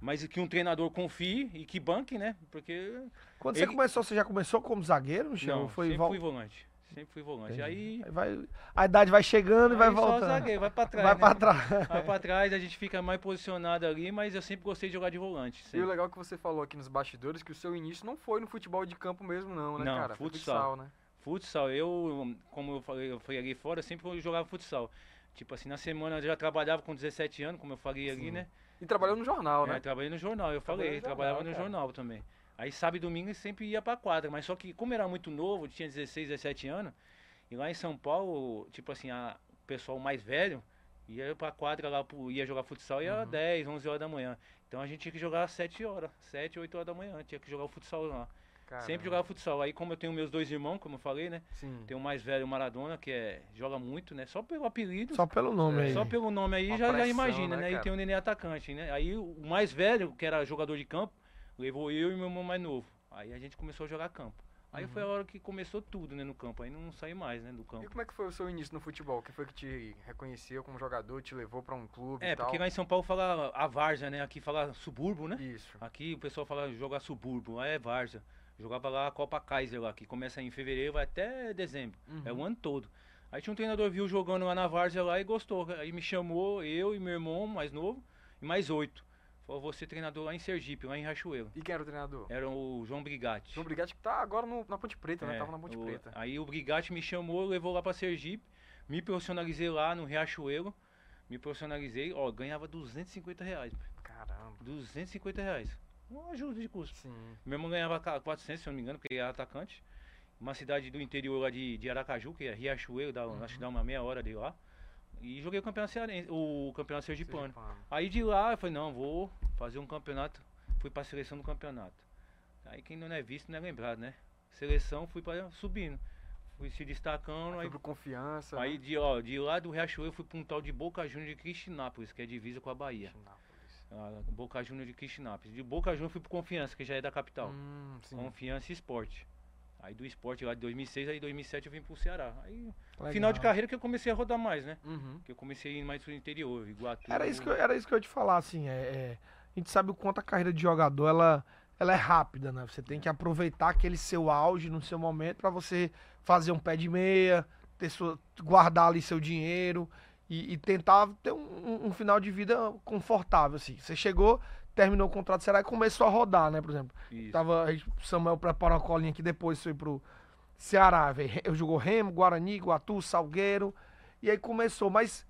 Mas que um treinador confie e que banque, né? Porque. Quando você Ele- começou, você já começou como zagueiro, Michel? Não, foi sempre vol- fui volante. Sempre fui volante. Aí. Aí vai, a idade vai chegando e vai aí só voltando. zagueiro, vai pra trás. vai né? pra trás. Vai pra trás, a gente fica mais posicionado ali, mas eu sempre gostei de jogar de volante. E o sempre. legal que você falou aqui nos bastidores que o seu início não foi no futebol de campo mesmo, não, né, Não, cara? Foi futsal. né? Futsal, eu, como eu falei, eu falei ali fora, sempre jogava futsal. Tipo assim, na semana eu já trabalhava com 17 anos, como eu falei ali, Sim. né? E trabalhou no jornal, É, né? trabalhei no jornal, eu falei, no jornal, trabalhava no jornal também. Aí sábado e domingo eu sempre ia pra quadra, mas só que como era muito novo, tinha 16, 17 anos, e lá em São Paulo, tipo assim, a, o pessoal mais velho ia pra quadra lá, ia jogar futsal, ia Uhum. 10, 11 horas da manhã. Então a gente tinha que jogar às 7 horas, 7, 8 horas da manhã, tinha que jogar o futsal lá. Caramba. Sempre jogava futsal. Aí como eu tenho meus dois irmãos, como eu falei, né? Sim. Tem o mais velho, o Maradona, que é, joga muito, né? Só pelo apelido, Só pelo nome É, aí. só pelo nome aí já, já pressão, imagina, né, né? E tem o Nenê atacante, né? Aí o mais velho, que era jogador de campo, levou eu e meu irmão mais novo. Aí a gente começou a jogar campo. Aí Uhum. foi a hora que começou tudo, né, no campo. Aí não saí mais, né, do E campo. como é que foi o seu início no futebol? Quem foi que te reconheceu como jogador, te levou pra um clube É, e tal? porque lá em São Paulo fala a várzea, né? Aqui fala subúrbio, né? Isso. Aqui o pessoal fala jogar subúrbio, lá é várzea. Jogava lá a Copa Kaiser lá, que começa em fevereiro, vai até dezembro. É o Uhum. ano todo. Aí tinha um treinador viu jogando lá na Várzea lá e gostou. Aí me chamou, eu e meu irmão mais novo, e mais oito. Falou, você treinador lá em Sergipe, lá em Rachoeiro. E quem era o treinador? Era o João Brigatti. João Brigatti que tá agora no- na Ponte Preta, né? É, Tava na Ponte o- Preta. Aí o Brigatti me chamou, levou lá pra Sergipe, me profissionalizei lá no Riachuelo, me profissionalizei, ó, ganhava 250 reais. Caramba. 250 reais. Uma ajuda de custo. Sim. Meu irmão ganhava ca- 400, se eu não me engano, porque ele era atacante. Uma cidade do interior lá de, de Aracaju, que é Riachuelo, dá, acho que dá uma meia hora de lá. E joguei o campeonato cearense, o campeonato sergipano. Aí de lá eu falei, não, vou fazer um campeonato. Fui pra seleção do campeonato. Aí quem não é visto não é lembrado, né? Seleção, fui para subindo. Fui se destacando. Aí, pro confiança. aí né? de, ó, de lá do Riachuelo eu fui pra um tal de Boca Juniors de Cristinápolis, que é divisa com a Bahia. Nápoles. Ah, Boca Juniors de Cristinápolis. De Boca Juniors eu fui pro Confiança, que já é da capital. Hum. Confiança e Esporte. Aí do esporte lá de 2006, aí 2007 eu vim pro Ceará. Aí, Legal. final de carreira que eu comecei a rodar mais, né? Uhum. Que eu comecei a ir mais pro interior, Iguatu. Era isso que eu, era isso que eu ia te falar, assim, é, é, a gente sabe o quanto a carreira de jogador, ela, ela é rápida, né? Você tem que aproveitar aquele seu auge no seu momento pra você fazer um pé de meia, ter sua, guardar ali seu dinheiro e, e tentar ter um, um- final de vida confortável, assim. Você chegou, terminou o contrato, será que começou a rodar, né, por exemplo? Isso. Tava, Samuel preparou uma colinha que depois foi pro Ceará, velho. Eu jogou Remo, Guarani, Iguatu, Salgueiro. E aí começou, mas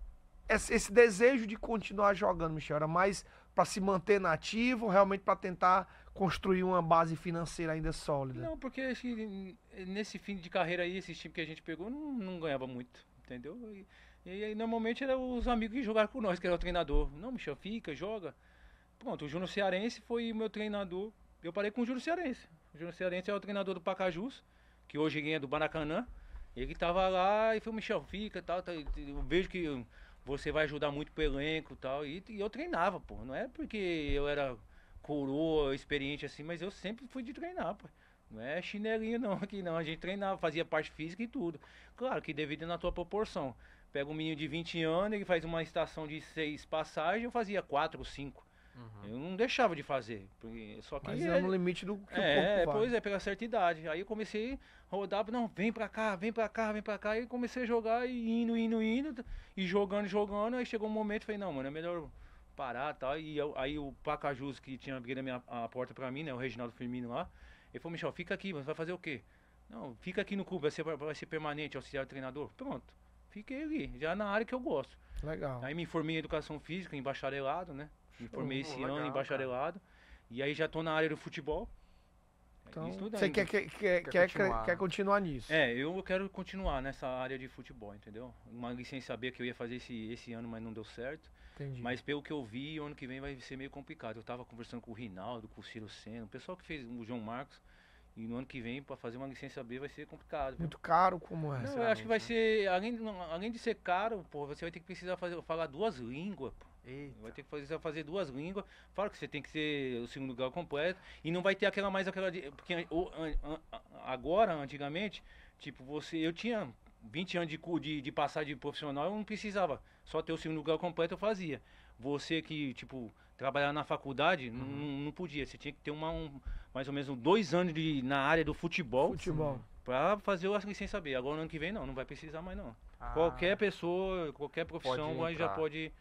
esse, esse desejo de continuar jogando, Michel, era mais pra se manter nativo, realmente pra tentar construir uma base financeira ainda sólida. Não, porque esse- nesse fim de carreira aí, esse time que a gente pegou não, não ganhava muito, entendeu? E, e aí normalmente eram os amigos que jogaram com nós, que era o treinador. Não, Michel, fica, joga. Pronto, o Júnior Cearense foi meu treinador. Eu parei com o Júnior Cearense. O Júnior Cearense é o treinador do Pacajus, que hoje ganha do Baracanã. Ele tava lá e falou, Michel, fica tal, tal. Eu vejo que você vai ajudar muito pro elenco tal. E, e eu treinava, pô. Não é porque eu era coroa, experiente assim, mas eu sempre fui de treinar, pô. Não é chinelinho não aqui não, a gente treinava, fazia parte física e tudo. Claro que devido na tua proporção. Pega um menino de 20 anos, ele faz uma estação de seis passagens, eu fazia quatro ou cinco. Uhum. Eu não deixava de fazer. porque- Só que Mas é- é no limite do que é, o corpo pois é, pela certa idade. Aí eu comecei a rodar, não, vem pra cá, vem pra cá, vem pra cá. E comecei a jogar e indo, indo, indo, e jogando, jogando. Aí chegou um momento, falei, não, mano, é melhor parar e tal. E eu- aí o Pacajus, que tinha abrido a, minha, a porta pra mim, né, o Reginaldo Firmino lá, ele falou, Michel, fica aqui, mas vai fazer o quê? Não, fica aqui no clube, vai ser, vai ser permanente, auxiliar do treinador. Pronto, fiquei ali, já na área que eu gosto. Legal. Aí me formei em educação física, em bacharelado, né? Me formei esse legal, ano em cara. bacharelado. E aí já tô na área do futebol. Então, Estudando. você quer, quer, quer, Quer quer, continuar. quer continuar nisso. É, eu quero continuar nessa área de futebol, entendeu? Uma licença B que eu ia fazer esse, esse ano, mas não deu certo. Entendi. Mas pelo que eu vi, o ano que vem vai ser meio complicado. Eu tava conversando com o Rinaldo, com o Ciro Senna, o pessoal que fez o João Marcos. E no ano que vem, pra fazer uma licença B, vai ser complicado. viu? Muito caro como é. Não, eu acho que vai né? ser, além, além de ser caro, pô, você vai ter que precisar fazer, falar duas línguas, pô. Eita. Vai ter que fazer, fazer duas línguas. Fala que você tem que ser o segundo grau completo. E não vai ter aquela mais aquela. De, porque o- an- an- agora, antigamente, tipo, você. Eu tinha 20 anos de, de, de passagem profissional, eu não precisava. Só ter o segundo grau completo eu fazia. Você que, tipo, trabalhar na faculdade, não- não, não podia. Você tinha que ter uma, um, mais ou menos uns dois anos de, na área do futebol Futebol. pra fazer a licença B. Agora no ano que vem não, não vai precisar mais não. Ah, Qualquer pessoa, qualquer profissão Pode aí já pode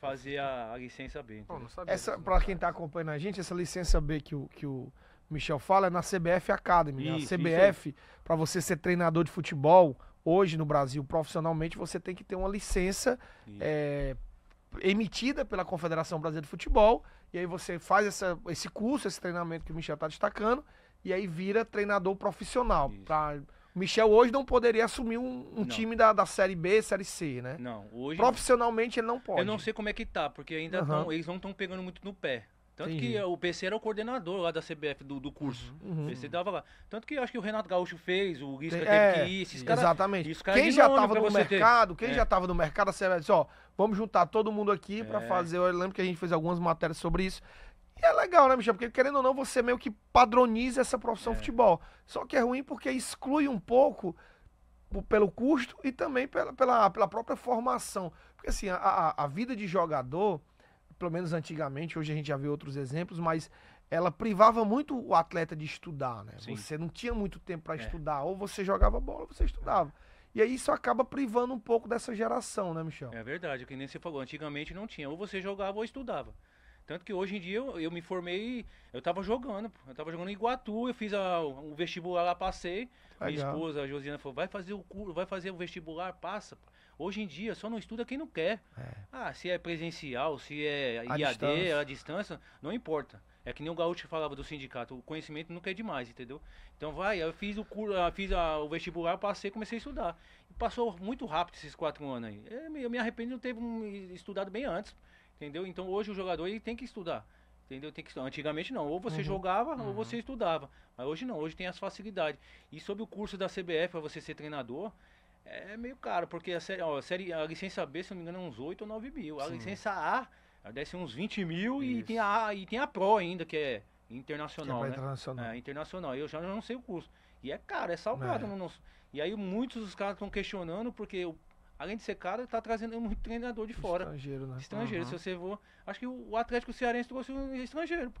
fazer a, a licença B. Pô, entendeu? não sabia Essa, pra quem tá acompanhando a gente, essa licença B que o, que o Michel fala é na CBF Academy. né? Isso, a CBF, pra você ser treinador de futebol, hoje no Brasil, profissionalmente, você tem que ter uma licença é, emitida pela Confederação Brasileira de Futebol. E aí você faz essa, esse curso, esse treinamento que o Michel tá destacando, e aí vira treinador profissional. Pra, o Michel hoje não poderia assumir um, um time da, da Série B, Série C, né? Não, hoje Profissionalmente ele não pode. eu não sei como é que tá, porque ainda Aham. tão- eles não estão pegando muito no pé. Tanto Entendi. que o PC era o coordenador lá da CBF do, do curso. Uhum. O PC dava lá. Tanto que eu acho que o Renato Gaúcho fez, o Lisca Tem- teve é, que ir, esses caras. Exatamente. caras Quem já tava no você ter. mercado, quem É. já tava no mercado, a CBF disse, ó, vamos juntar todo mundo aqui pra É. fazer. Eu lembro que a gente fez algumas matérias sobre isso. E é legal, né, Michel? Porque querendo ou não, você meio que padroniza essa profissão É. futebol. Só que é ruim porque exclui um pouco po- pelo custo e também pela, pela, pela própria formação. Porque assim, a, a vida de jogador, pelo menos antigamente, hoje a gente já vê outros exemplos, mas ela privava muito o atleta de estudar, né? Sim. Você não tinha muito tempo para É. estudar, ou você jogava bola, ou você estudava. E aí isso acaba privando um pouco dessa geração, né, Michel? É verdade, que nem você falou, antigamente não tinha. Ou você jogava ou estudava. Tanto que hoje em dia eu, eu me formei, eu tava jogando, eu tava jogando em Iguatu, eu fiz a- o vestibular lá, passei. Minha Legal. esposa, a Josiana, falou, vai fazer o curso, vai fazer o vestibular, passa. pô. Hoje em dia só não estuda quem não quer. É. Ah, se é presencial, se é À IAD, distância. à distância, não importa. É que nem o Gaúcho falava do sindicato, o conhecimento nunca é demais, entendeu? Então vai, eu fiz o curso, fiz a- o vestibular, passei, comecei a estudar. E passou muito rápido esses quatro anos aí. Eu me- eu me arrependo de não ter um, estudado bem antes, entendeu? Então hoje o jogador ele tem que estudar. Entendeu? Tem que estudar. Antigamente não, ou você Uhum. jogava ou Uhum. você estudava. Mas hoje não, hoje tem as facilidades. E sobre o curso da CBF para você ser treinador, é meio caro, porque a, série, ó, a, série, a licença B, se não me engano, é uns 8 ou 9 mil. A Sim. licença A deve ser uns 20 mil e tem, a, e tem a Pro ainda, que é Que é internacional, né? internacional. É, internacional. Eu já não sei o curso. E é caro, é salgado É. no nosso. E aí muitos dos caras estão questionando, porque o- além de ser caro, tá trazendo muito treinador de fora. Estrangeiro, né? Estrangeiro, Uhum. se você for. Acho que o Atlético Cearense trouxe um estrangeiro.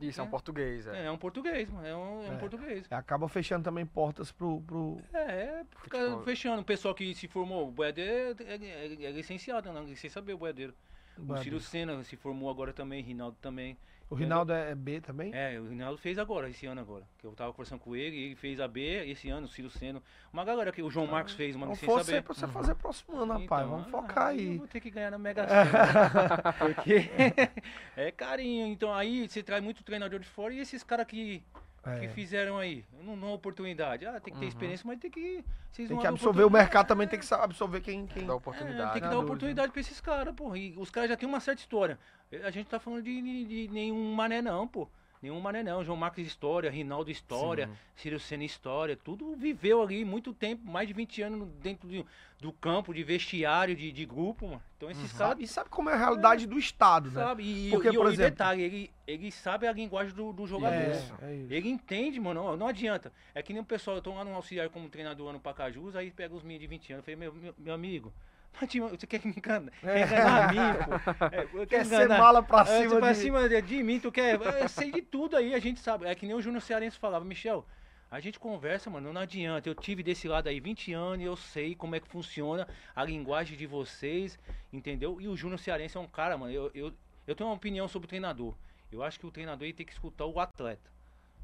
Isso, é um É. português, é. É, é um português, mano. É um, é um É. português. É, Acaba fechando também portas pro. pro... É, é, fica Futebol. fechando. O pessoal que se formou, o Boiadeiro é, é- é licenciado, não, sem saber o Boiadeiro. O Ciro Senna se formou agora também, Rinaldo também. O Rinaldo é B também? É, o Rinaldo fez agora, esse ano agora. Que eu tava conversando com ele, ele fez a B esse ano, o Ciro Senna. Uma galera que o João Marcos fez, uma Não licença B. pra você fazer próximo ano, rapaz. Então, Vamos ah, focar Eu aí. vou ter que ganhar na Mega Sena. porque é carinho. Então aí você traz muito treinador de fora e esses caras que, que É. fizeram aí, não dão oportunidade. Ah, tem que ter Uhum. experiência, mas tem que. Vocês Tem não que absorver o mercado também, tem que absorver quem. quem... Dá É, oportunidade. tem que dar oportunidade pra esses caras, pô. E os caras já têm uma certa história. A gente tá falando de, de- de nenhum mané não, pô. Nenhum mané não. João Marcos história, Rinaldo história, Sim. Ciro Senna história. Tudo viveu ali muito tempo, mais de 20 anos dentro de- do campo, de vestiário, de, de grupo, mano. Então esses caras Sabe, e sabe como é a realidade do Estado, né? sabe. E, Porque, e, por e exemplo- detalhe, ele, ele sabe a linguagem do, do jogador. É, é. Ele entende, mano, ó, não adianta. É que nem o pessoal, eu tô lá no auxiliar como treinador ano Pacajus, aí pega os meninos de 20 anos, eu falei, meu, meu, meu amigo, você quer me enganar? Quer enganar a mim, pô? É, Quer quero ser enganar- mala pra é, cima você pra de... cima de, de mim, tu quer? Eu sei de tudo aí, a gente sabe. É que nem o Júnior Cearense falava, Michel, a gente conversa, mano, não adianta. Eu tive desse lado aí 20 anos e eu sei como é que funciona a linguagem de vocês, entendeu? E o Júnior Cearense é um cara, mano, eu, eu, eu tenho uma opinião sobre o treinador. Eu acho que o treinador tem que escutar o atleta.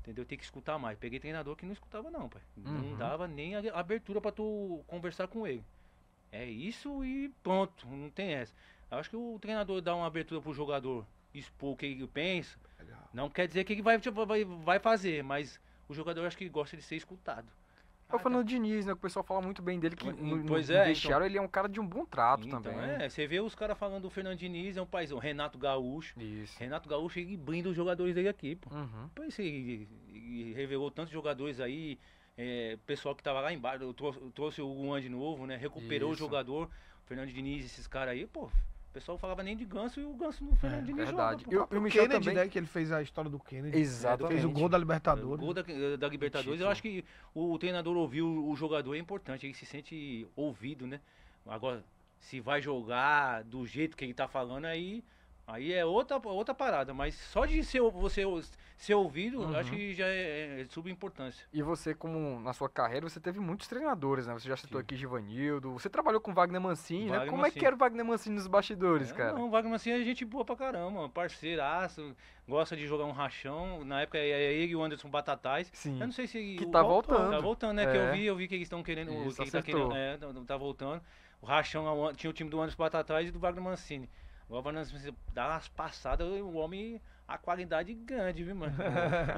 Entendeu? Tem que escutar mais. Peguei treinador que não escutava, não, pai. Uhum. Não dava nem abertura pra tu conversar com ele. É isso e pronto, não tem essa. Eu acho que o treinador dá uma abertura pro jogador expor o que ele pensa, Legal. não quer dizer que ele vai, tipo, vai, vai fazer, mas o jogador acho que gosta de ser escutado. É o Ah, Fernando Diniz, né? Que o pessoal fala muito bem dele, que Pois- no, pois no é, vestiário ele é um cara de um bom trato então, também. é, você vê os caras falando do Fernando Diniz, é um paizão, Renato Gaúcho. Isso. Renato Gaúcho, ele brinda os jogadores dele aqui, pô. Uhum. Depois ele, ele revelou tantos jogadores aí, é, pessoal que tava lá embaixo, eu trouxe, trouxe o Juan de novo, né? Recuperou Isso. o jogador, Fernando Diniz, esses caras aí, pô. O pessoal falava nem de ganso e o ganso no Fernando Diniz verdade. joga, E pô. o, e o O Michel Kennedy, também. né? Que ele fez a história do Kennedy. Exatamente. Fez o gol da Libertadores. O gol da, da Libertadores, eu acho que o, treinador ouvir o, o jogador é importante, ele se sente ouvido, né? Agora, se vai jogar do jeito que ele tá falando, aí, aí é outra, outra parada. Mas só de ser, você ser ouvido, eu acho Uhum. que já é, é de subimportância. E você, como na sua carreira, você teve muitos treinadores, né? Você já citou Sim. aqui Givanildo, você trabalhou com Wagner Mancini, né? Wagner Como é que Mancini. era o Wagner Mancini nos bastidores, É, cara? Não, o Wagner Mancini é gente boa pra caramba, parceiraço, gosta de jogar um rachão. Na época é ele e o Anderson Batatais. Sim. Eu não sei se. Que tá voltou, voltando. Tá voltando, né? Que É. eu vi, eu vi que eles estão querendo. Isso, que tá querendo. É, tá- tá voltando. O Rachão é tinha o time do Anderson Batatais e do Wagner Mancini. Mancini dá umas passadas, o homem. A qualidade grande, viu, mano?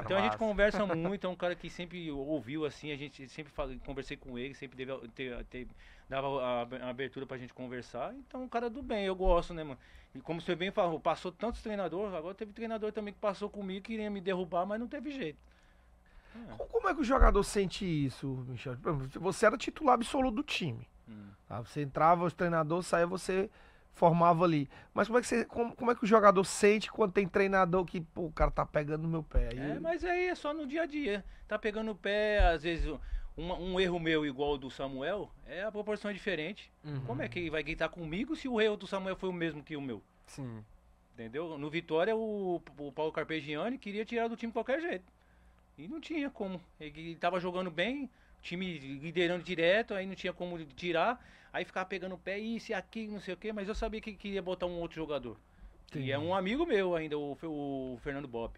Então a gente conversa muito, é um cara que sempre ouviu assim, a gente sempre falei, conversei com ele, sempre deve, ter, ter- dava a a abertura pra gente conversar. Então um cara do bem, eu gosto, né, mano? E como você bem falou, passou tantos treinadores, agora teve treinador também que passou comigo, queria me derrubar, mas não teve jeito. Como- Como é que o jogador sente isso, Michel? Você era titular absoluto do time. Hum. tá? Você entrava, os treinadores saía, você formava ali. Mas como é que, você, como, como é que o jogador sente quando tem treinador que, pô, o cara tá pegando no meu pé? Aí, É, mas aí é só no dia a dia. Tá pegando o pé, às vezes um, um erro meu igual o do Samuel, é a proporção é diferente. Uhum. Como é que ele vai gritar comigo se o erro do Samuel foi o mesmo que o meu? Sim. Entendeu? No Vitória, o, o Paulo Carpegiani queria tirar do time de qualquer jeito. E não tinha como. Ele tava jogando bem, time liderando direto, aí não tinha como tirar. Aí ficava pegando o pé, isso e aquilo, não sei o quê, mas eu sabia que queria botar um outro jogador. E é um amigo meu ainda, o, o Fernando Bob.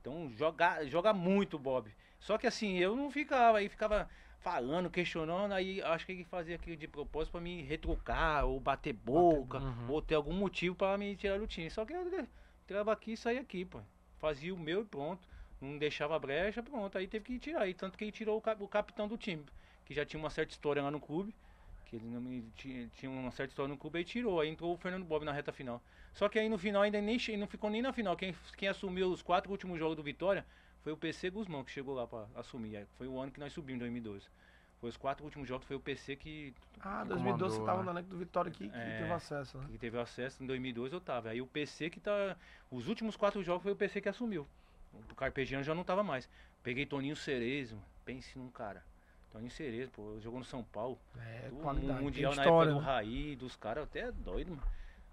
Então joga, joga muito Bob. Só que assim, eu não ficava, aí ficava falando, questionando, aí acho que ele fazia aquilo de propósito pra me retrucar, ou bater boca, Uhum. ou ter algum motivo pra me tirar do time. Só que eu entrava aqui e saía aqui, pô. Fazia o meu e pronto. Não deixava brecha, pronto. Aí teve que tirar. E tanto que ele tirou o, cap- o capitão do time, que já tinha uma certa história lá no clube. Que ele não me- tinha, tinha uma certa história no clube, aí tirou. Aí entrou o Fernando Bob na reta final. Só que aí no final ainda nem che- não ficou nem na final. Quem, quem assumiu os quatro últimos jogos do Vitória foi o PC Guzmão, que chegou lá pra assumir. Aí Foi o ano que nós subimos, em 2012. Foi os quatro últimos jogos, foi o PC que, Ah, que 2012 você tava né? no elenco do Vitória que, que É. teve acesso, né? que teve acesso. Em 2012 eu tava. Aí o PC que tá. Os últimos quatro jogos foi o PC que assumiu. o Carpegiano já não tava mais. Peguei Toninho Cerezo, pense num cara. Toninho Cerezo, pô, jogou no São Paulo. É, Do qualidade. Mundial na história, época do né? Raí, dos caras, até é doido, mano.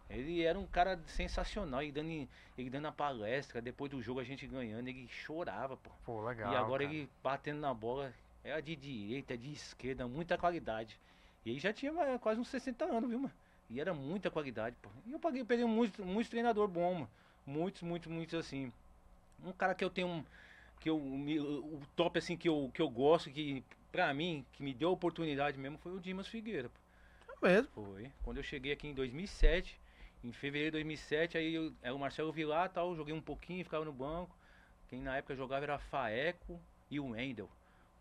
Ele era um cara sensacional, ele dando, em- ele dando a palestra, depois do jogo a gente ganhando, ele chorava, pô. Pô, legal. e agora cara. ele batendo na bola, é de direita, é de esquerda, muita qualidade. E ele já tinha eh, quase uns 60 anos, viu, mano? E era muita qualidade, pô. E eu paguei, peguei muitos muito treinador bom, mano. Muitos, muitos, muitos assim. Um cara que eu tenho. Que eu, o top assim que eu, que eu gosto, que pra mim, que me deu a oportunidade mesmo, foi o Dimas Figueira. É mesmo. Foi. Quando eu cheguei aqui em 2007, em fevereiro de 2007, aí eu, era o Marcelo Vilar tal, joguei um pouquinho, ficava no banco. Quem na época jogava era Faeco e o Wendel,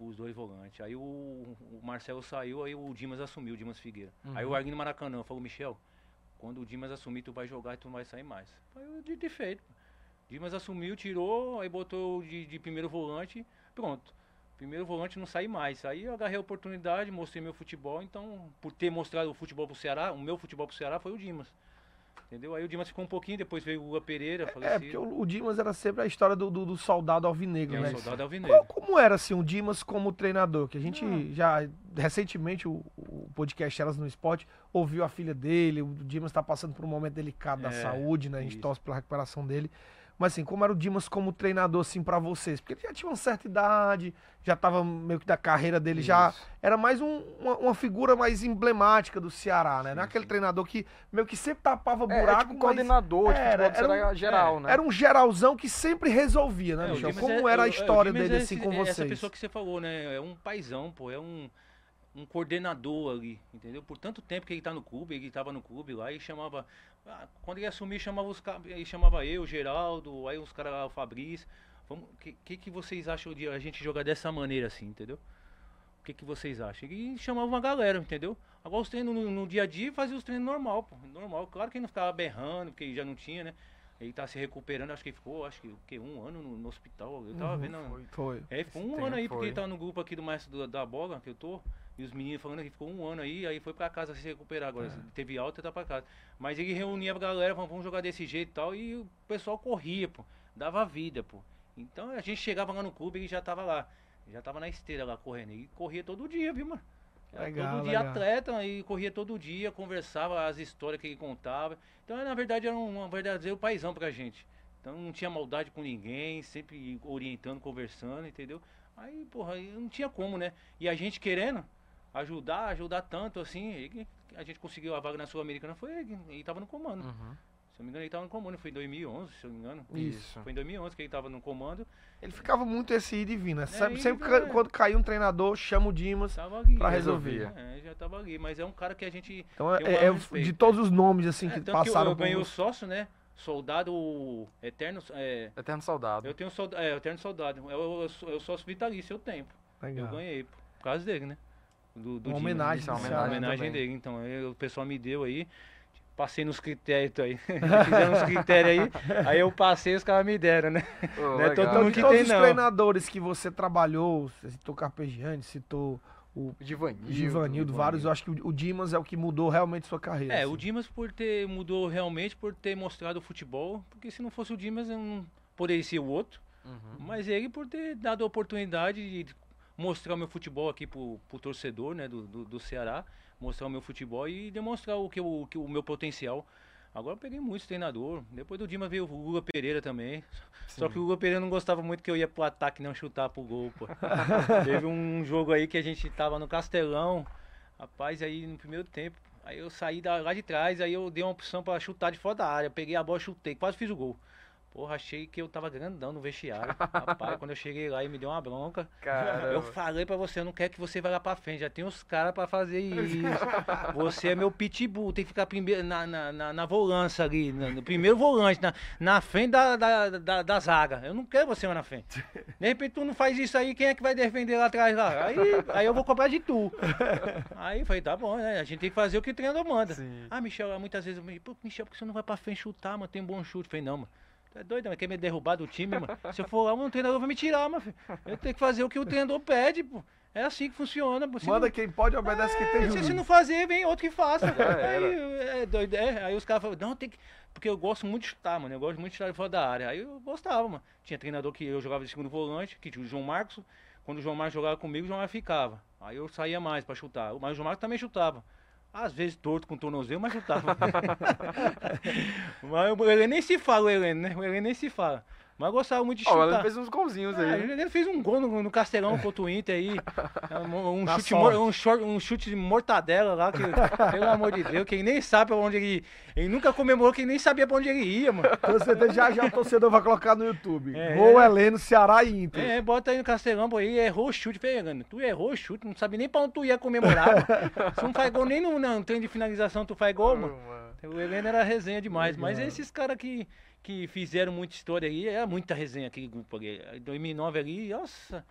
os dois volantes. Aí o, o Marcelo saiu, aí o Dimas assumiu, o Dimas Figueira. Aí o Uhum. Arguinho Maracanã falou, Michel, quando o Dimas assumir, tu vai jogar e tu não vai sair mais. Aí eu dito e feito. Dimas assumiu, tirou, aí botou de, de primeiro volante, pronto. Primeiro volante não saí mais. Aí eu agarrei a oportunidade, mostrei meu futebol, então, por ter mostrado o futebol pro Ceará, o meu futebol pro Ceará foi o Dimas. Entendeu? Aí o Dimas ficou um pouquinho, depois veio o Lula Pereira, É, falecido. porque o, o Dimas era sempre a história do, do, do soldado alvinegro, é né? soldado Qual- alvinegro. como era assim o Dimas como treinador? Que a gente já recentemente o, o podcast Elas no Esporte ouviu a filha dele, o Dimas está passando por um momento delicado da É, saúde, né? A gente isso. torce pela recuperação dele. Mas assim, como era o Dimas como treinador assim para vocês? Porque ele já tinha uma certa idade, já tava meio que da carreira dele já Isso. era mais um- uma, uma figura mais emblemática do Ceará, né? Não é Sim, aquele sim. treinador que meio que sempre tapava É, buraco, é tipo um coordenador de era- futebol do Ceará era geral, é, né? era um geralzão que sempre resolvia, né, É, Michel? Como é- era a é, é, o história dele é assim esse- com é vocês? Essa pessoa que você falou, né? É um paizão, pô. É um, um coordenador ali, entendeu? Por tanto tempo que ele tá no clube, ele tava no clube lá e chamava. Ah, quando ele assumia, chamava os caras. Ele chamava eu, o Geraldo, aí os caras lá, o Fabrício. Vamos, que, que que vocês acham de a gente jogar dessa maneira assim, entendeu? O que, que vocês acham? E chamava uma galera, entendeu? Agora os treinos no, no dia a dia fazia os treinos normal, pô. Normal. Claro que ele não ficava berrando, porque ele já não tinha, né? Ele tá se recuperando, acho que ele ficou, acho que o quê? Um ano no, no hospital. Eu tava Uhum, vendo. Foi. Foi. É, ficou um Esse ano aí, tempo porque foi. ele tá no grupo aqui do Mestre do- da Bola, que eu tô. E os meninos falando que ficou um ano aí, aí foi pra casa se recuperar agora. Teve alta e tá pra casa. Mas ele reunia a galera, vamos, vamos jogar desse jeito e tal. E o pessoal corria, pô. Dava vida, pô. Então a gente chegava lá no clube e ele já tava lá. Já tava na esteira lá correndo. E corria todo dia, viu, mano? Era Legal, todo dia legal. atleta e corria todo dia, conversava as histórias que ele contava. Então, na verdade, era um, um verdadeiro paizão pra gente. Então não tinha maldade com ninguém, sempre orientando, conversando, entendeu? Aí, porra, não tinha como, né? E a gente querendo ajudar, ajudar tanto assim, ele- a gente conseguiu a vaga na Sul-Americana, foi ele, ele tava no comando. Uhum. Se eu não me engano, ele tava no comando, foi em 2011, se eu não me engano. Isso. Foi em 2011 que ele tava no comando, Ele ficava muito esse ir e vir, né? Sempre, e sempre é. quando caía um treinador, chama o Dimas. né? resolver. É, já tava ali, mas é um cara que a gente... Então é, Eu é- é de né? todos os nomes assim É, que passaram eu, eu ganhei o sócio, né? Soldado eterno, é, Eterno soldado. eu tenho soldado, é, eterno soldado, é o, é o sócio vitalício, eu tenho. Eu Legal. ganhei, por causa dele, né? Do, do Uma Dimas, homenagem uma né? homenagem homenagem dele. Então, aí o pessoal me deu aí. Passei nos critérios aí. Fizeram uns critérios aí. Aí eu passei os caras me deram, né? Pô, Não é todo Então, mundo que todos tem, os não. treinadores que você trabalhou, você citou Carpegiani, citou o Givanildo. Givanildo, vários, eu acho que o, o Dimas é o que mudou realmente sua carreira. É, assim. o Dimas por ter mudou realmente, por ter mostrado o futebol. Porque se não fosse o Dimas, eu não poderia ser o outro. Uhum. Mas ele por ter dado a oportunidade de mostrar o meu futebol aqui pro, pro torcedor, né, do, do, do Ceará, mostrar o meu futebol e demonstrar o que, eu- o que o meu potencial. Agora eu peguei muitos treinador. Depois do Dimas veio o Lula Pereira também. Só que o Lula Pereira não gostava muito que eu ia pro ataque e não chutar pro gol, pô. Teve um jogo aí que a gente tava no Castelão. Rapaz, aí no primeiro tempo, aí eu saí da- lá de trás, aí eu dei uma opção pra chutar de fora da área. Peguei a bola, chutei, quase fiz o gol. Porra, achei que eu tava grandão no vestiário. Rapaz, quando eu cheguei lá e me deu uma bronca. Caramba. Eu falei pra você, eu não quero que você vá lá pra frente. Já tem os caras pra fazer isso. Você é meu pitbull, tem que ficar primeiro na, na, na, na volância ali, na- no primeiro volante, na, na frente da, da, da, da zaga. Eu não quero você lá na frente. De repente tu não faz isso aí, quem é que vai defender lá atrás lá? Aí, aí eu vou cobrar de tu. Aí eu falei, tá bom, né? A gente tem que fazer o que o treinador manda. Sim. Ah, Michel, muitas vezes eu me pô, Michel, por que você não vai pra frente chutar, mano? Tem um bom chute. Eu falei, não, mano. Tu é doido, mano? Quer me derrubar do time, mano? Se eu for lá, o treinador vai me tirar, mano. filho. Eu tenho que fazer o que o treinador pede, pô. É assim que funciona. Se Manda não- quem pode, obedece quem tem É, se, juízo. se não fazer, vem outro que faça. aí, é, doido, é, aí os caras falam, não, tem que. Porque eu gosto muito de chutar, mano. Eu gosto muito de chutar de fora da área. Aí eu gostava, mano. Tinha treinador que eu jogava de segundo volante, que tinha o João Marcos. Quando o João Marcos jogava comigo, o João Marcos ficava. Aí eu saía mais pra chutar. Mas o João Marcos também chutava. Às vezes torto com tornozelo, mas chutava. mas o Helene nem se fala, o Helene, né? O Helene nem se fala. Mas eu gostava muito de chutar. ela fez uns golzinhos É, aí. ele fez um gol no, no Castelão contra o Inter aí. Um, um chute, um, short- um chute de mortadela lá, que, pelo amor de Deus, que ele nem sabe pra onde ele. Ele nunca comemorou, que ele nem sabia pra onde ele ia, mano. Torcedor, já já o torcedor vai colocar no YouTube. É. Gol Heleno, Ceará e Inter. É, bota aí no Castelão, pô, ele errou o chute, pegando. Tu errou o chute, não sabe nem pra onde tu ia comemorar, mano. Tu não faz gol nem no, no treino de finalização, tu faz gol, mano. O Heleno era resenha demais, mas esses caras que, que fizeram muita história aí, era muita resenha aquele grupo ali. Em 2009 ali, nossa,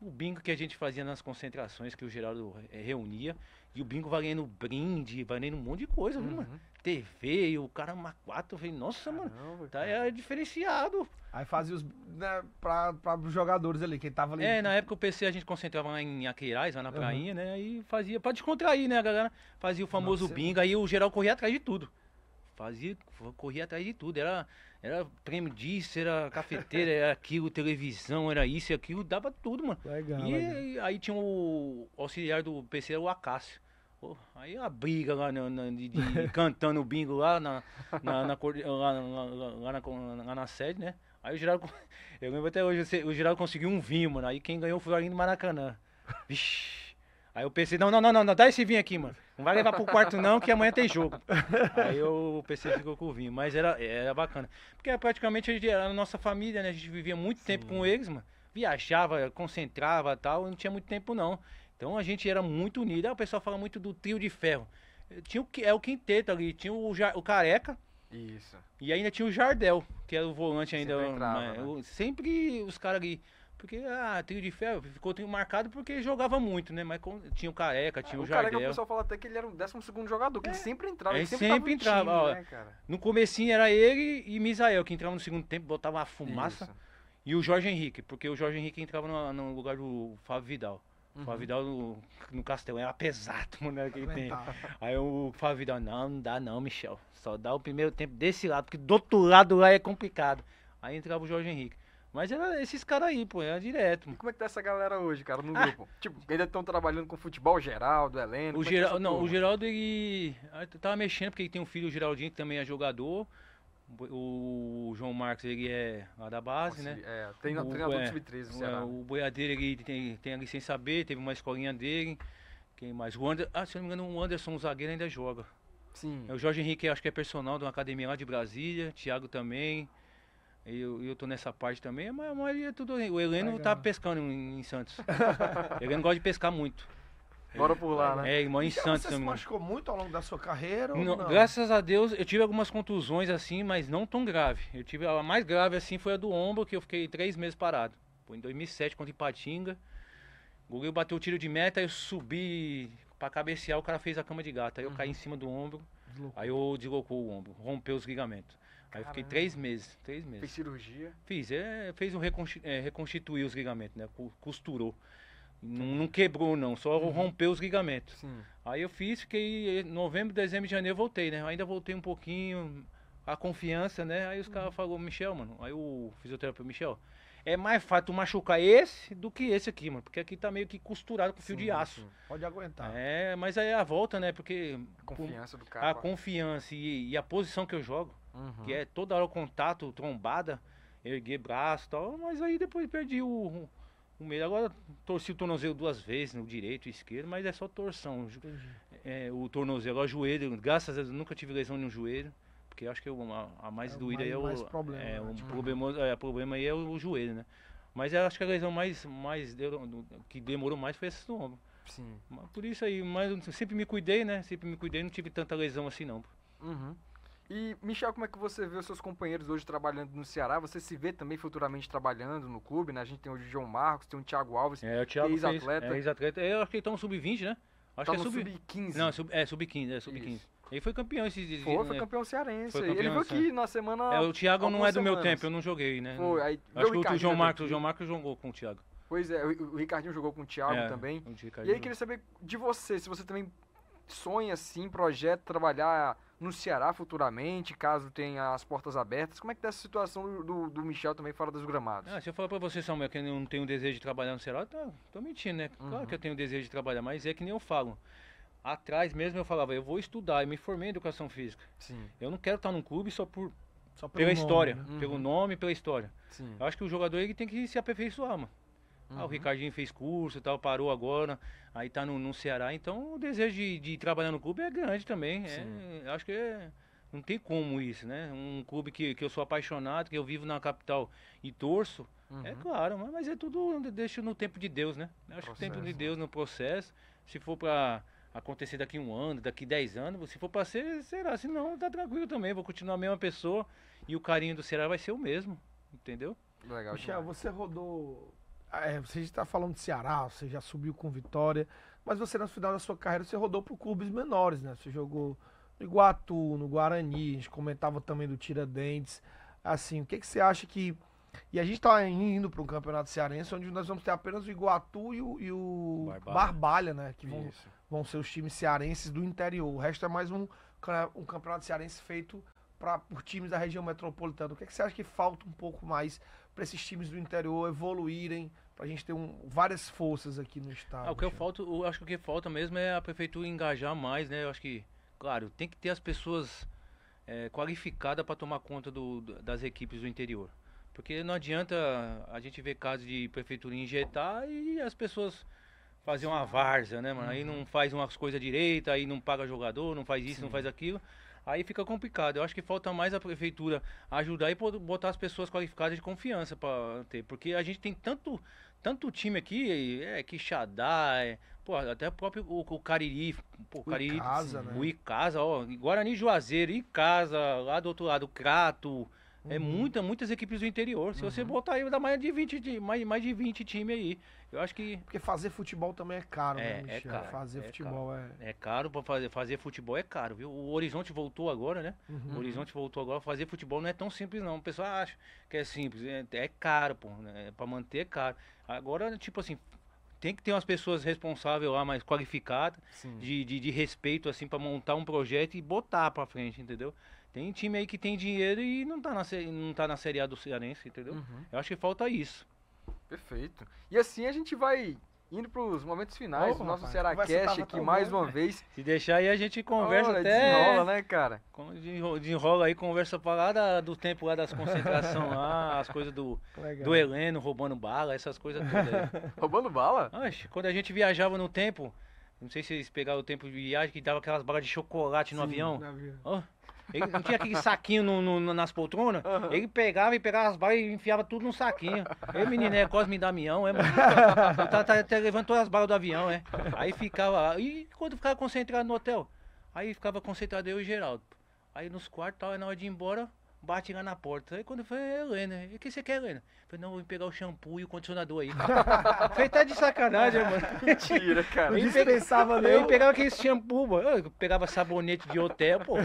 o bingo que a gente fazia nas concentrações que o Geraldo eh, reunia, e o bingo valendo brinde, valendo um monte de coisa, viu, mano? TV, e o cara uma quatro, eu falei, nossa, mano, tá é diferenciado. Aí fazia os. Né, pra, pra os jogadores ali, quem tava ali. É, na época o PC a gente concentrava lá em Aqueirais, lá na Aham. prainha, né? Aí fazia, pra descontrair, né, a galera? Fazia o famoso Nossa, bingo, aí o geral corria atrás de tudo. Fazia, corria atrás de tudo. Era, era prêmio disso, era cafeteira, era aquilo, televisão, era isso e aquilo, dava tudo, mano. Legal, E legal. aí tinha o auxiliar do PC, era o Acácio. Pô, aí a briga lá na, na- de, de- cantando o bingo lá na, na, na, lá, lá- na, sede, né? Aí o Geraldo, eu lembro até hoje, o Geraldo conseguiu um vinho, mano. Aí quem ganhou foi o Arlindo Maracanã. Vixe. Aí eu pensei, não, não, não, não, dá esse vinho aqui, mano. Não vai levar pro quarto não, que amanhã tem jogo. Aí eu, o PC ficou com o vinho, mas era, era bacana. Porque praticamente a gente era a nossa família, né? A gente vivia muito tempo com eles, mano. Viajava, concentrava e tal, não tinha muito tempo não. Então a gente era muito unido. Aí o pessoal fala muito do trio de ferro. Tinha o, que- é o quinteto ali, tinha o, o Careca, Isso. e ainda tinha o Jardel, que era o volante ainda. Sempre entrava, né? o- sempre os caras ali. Porque, ah, trio de ferro ficou trio marcado porque jogava muito, né? Mas com- tinha o Careca, tinha o, o cara que o Jardel. pessoal fala até que ele era o 12 jogador, que ele sempre entrava. Ele sempre, sempre entrava, time, ó. né, cara? No comecinho era ele e Misael, que entrava no segundo tempo, botava uma fumaça. Isso. E o Jorge Henrique, porque o Jorge Henrique entrava no, no lugar do Fábio Vidal. O Uhum. Fábio Vidal no, no Castelão era pesado, mano, tempo. Aí o Fábio Vidal, não, não dá não, Michel. Só dá o primeiro tempo desse lado, porque do outro lado lá é complicado. Aí entrava o Jorge Henrique. Mas era esses caras aí, pô, era direto. E mano. como é que tá essa galera hoje, cara, no Ah. grupo? Tipo, ainda estão trabalhando com futebol geral, do Heleno? O, como é essa não, o? Geraldo, ele tava mexendo, porque ele tem um filho, o Geraldinho, que também é jogador. O, João Marcos, ele é lá da base, né? É, tem O- treinador é, do Sub-13 do O, Ceará. o boiadeiro ele tem, tem a licença B, teve uma escolinha dele. Quem mais? O Ander, ah, se não me engano, o Anderson, o zagueiro, ainda joga. Sim. É, O Jorge Henrique, acho que é personal de uma academia lá de Brasília. Thiago também. Eu, eu tô nessa parte também, mas a maioria é tudo. O Heleno tá Legal. pescando em, em Santos. o Heleno gosta de pescar muito. Bora por lá, né? É, mora em Santos você se também. machucou muito ao longo da sua carreira? ou Não, não? Graças a Deus, eu tive algumas contusões assim, mas não tão grave. Eu tive a mais grave assim foi a do ombro, que eu fiquei três meses parado. Foi em 2007 contra Ipatinga. O goleiro bateu o tiro de meta, eu subi pra cabecear, o cara fez a cama de gato. Aí eu Uhum. caí em cima do ombro, Deslocou. aí eu deslocou o ombro, rompeu os ligamentos. Aí eu fiquei três meses, três Fez meses. cirurgia. Fiz, é, fez um é, reconstituir os ligamentos, né? Costurou. Não, não quebrou não, só Uhum. rompeu os ligamentos. Sim. Aí eu fiz, fiquei em novembro, dezembro, janeiro, voltei, né? Ainda voltei um pouquinho, a confiança, né? Aí os caras falaram, Michel, mano, aí o fisioterapeuta, Michel, é mais fácil tu machucar esse do que esse aqui, mano, porque aqui tá meio que costurado com fio Sim, de aço. sim. Pode aguentar. É, mas aí é a volta, né? Porque A confiança do a cara. confiança e, e a posição que eu jogo, Uhum. que é toda hora o contato, trombada, erguer braço e tal, mas aí depois perdi o, o meio. Agora torci o tornozelo duas vezes, no direito e esquerdo, mas é só torção. É, o tornozelo, o joelho, graças a Deus eu nunca tive lesão no joelho, porque eu acho que o- a, a mais É o doída mais- é o, mais problema, é, né? o Tipo- problema, é, o problema aí é o, joelho, né? Mas eu acho que a lesão mais, mais deu- que demorou mais foi essa do ombro. Sim. Por isso aí, mas eu sempre me cuidei, né? Sempre me cuidei, não tive tanta lesão assim não. Uhum. E, Michel, como é que você vê os seus companheiros hoje trabalhando no Ceará? Você se vê também futuramente trabalhando no clube, né? A gente tem hoje o João Marcos, tem o Thiago Alves, É, o Thiago Ex-atleta. é, ex-atleta. Eu acho que ele tá no sub-20, né? Acho tá que é no sub... sub-15. Não, sub... é sub-15, é sub-15. Isso. Ele foi campeão esses dias. Foi, foi né? campeão cearense. Foi Ele campeão, veio aqui na semana... É, o Thiago não é do meu semanas. tempo, eu não joguei, né? Foi, aí Acho que o, Ricardinho João Marcos, o. João Marcos jogou com o Thiago. Pois é, o, o Ricardinho jogou com o Thiago É, também. o E aí queria saber de você, se você também sonha assim, projeta trabalhar no Ceará futuramente, caso tenha as portas abertas. Como é que tá essa situação do, do, Michel também fora dos gramados? Ah, se eu falar pra você, Samuel, que eu não tenho desejo de trabalhar no Ceará, tá, tô mentindo, né? Claro Uhum. que eu tenho desejo de trabalhar, mas é que nem eu falo. Atrás mesmo eu falava, eu vou estudar, eu me formei em educação física. Sim, Eu não quero estar num clube só por, Só pela nome, história, né? Uhum. pelo nome e pela história. sim. Eu acho que o jogador ele tem que se aperfeiçoar, mano. Ah, o Uhum. Ricardinho fez curso e tal, parou agora, aí tá no, no Ceará, então o desejo de, de trabalhar no clube é grande também. É, acho que é- não tem como isso, né? Um clube que, que eu sou apaixonado, que eu vivo na capital e torço, é Uhum. claro, mas, mas é tudo deixa no tempo de Deus, né? Eu acho que o tempo de Processo. Deus no processo, se for pra acontecer daqui um ano, daqui dez anos, se for pra ser, será, se não, tá tranquilo também, vou continuar a mesma pessoa e o carinho do Ceará vai ser o mesmo, entendeu? Legal Michel, você rodou. Ah, é, você está falando de Ceará, você já subiu com Vitória, mas você no final da sua carreira você rodou por clubes menores, né? Você jogou no Iguatu, no Guarani, a gente comentava também do Tiradentes. Assim, o que, que você acha que. E a gente está indo para um campeonato cearense onde nós vamos ter apenas o Iguatu e o, e o Barbalha. Barbalha, né? Que vão, Isso. vão ser os times cearenses do interior. O resto é mais um, um campeonato cearense feito pra, por times da região metropolitana. O que, que você acha que falta um pouco mais para esses times do interior evoluírem, pra gente ter um, várias forças aqui no estado? Ah, o que eu falta, eu acho que o que falta mesmo é a prefeitura engajar mais, né? Eu acho que, claro, tem que ter as pessoas eh, qualificadas para tomar conta do- das equipes do interior. Porque não adianta a gente ver casos de prefeitura injetar e as pessoas fazer uma várzea, né, mano? Aí não faz umas coisas direito, aí não paga jogador, não faz isso, não faz aquilo. Aí fica complicado. Eu acho que falta mais a prefeitura ajudar e botar as pessoas qualificadas de confiança para ter. Porque a gente tem tanto, tanto time aqui, é Quixadá, é, pô, até o próprio o, o Cariri, pô, o O Cariri, Icasa, né? o Icasa, ó, Guarani Juazeiro, Icasa, lá do outro lado, Crato, é Uhum. muita, muitas equipes do interior. Se você botar aí, dá mais de 20, ti- mais, mais de 20 times aí. Eu acho que Porque fazer futebol também é caro, É, né, é Michel? caro, fazer é futebol é. é caro para fazer, fazer futebol, é caro, viu? O Horizonte voltou agora, né? Uhum. O Horizonte voltou agora. Fazer futebol não é tão simples, não. O pessoal acha que é simples. É, é caro, pô. Né? Pra manter é caro. Agora, tipo assim, tem que ter umas pessoas responsáveis lá, mais qualificadas, de, de, de respeito, assim, pra montar um projeto e botar pra frente, entendeu? Tem time aí que tem dinheiro e não tá na, não tá na Série A do Cearense, entendeu? Uhum. Eu acho que falta isso. Perfeito. E assim a gente vai indo pros momentos finais do nosso Ceará Cast tava aqui mais boa, uma vez. Se deixar aí, a gente conversa Olha, até... desenrola, né, cara? Desenrola aí, conversa pra lá da- do tempo lá das concentrações lá, as coisas do, Legal. do Heleno roubando bala, essas coisas todas aí. Roubando bala? Oxe, quando a gente viajava no tempo, não sei se vocês pegaram o tempo de viagem, que dava aquelas balas de chocolate no Sim. avião. No avião. Ó, ele não tinha aquele saquinho no- no- nas poltronas? Aham. Ele pegava e pegava as balas e enfiava tudo num saquinho. Ei, menino, é Cosme Damião, é, mano? tá, tá, tá, levantou as balas do avião, é. Aí ficava lá. E quando ficava concentrado no hotel? Aí ficava concentrado eu e o Geraldo. Aí nos quartos, tal, na hora de ir embora, bate lá na porta. Aí quando foi, é, Helena, e o que você quer, Helena? Falei, não, vou pegar o shampoo e o condicionador aí. Falei, tá de sacanagem, mano. Mentira, cara. Não dispensava Eu nem. pegava aquele shampoo, mano. Eu pegava sabonete de hotel, pô.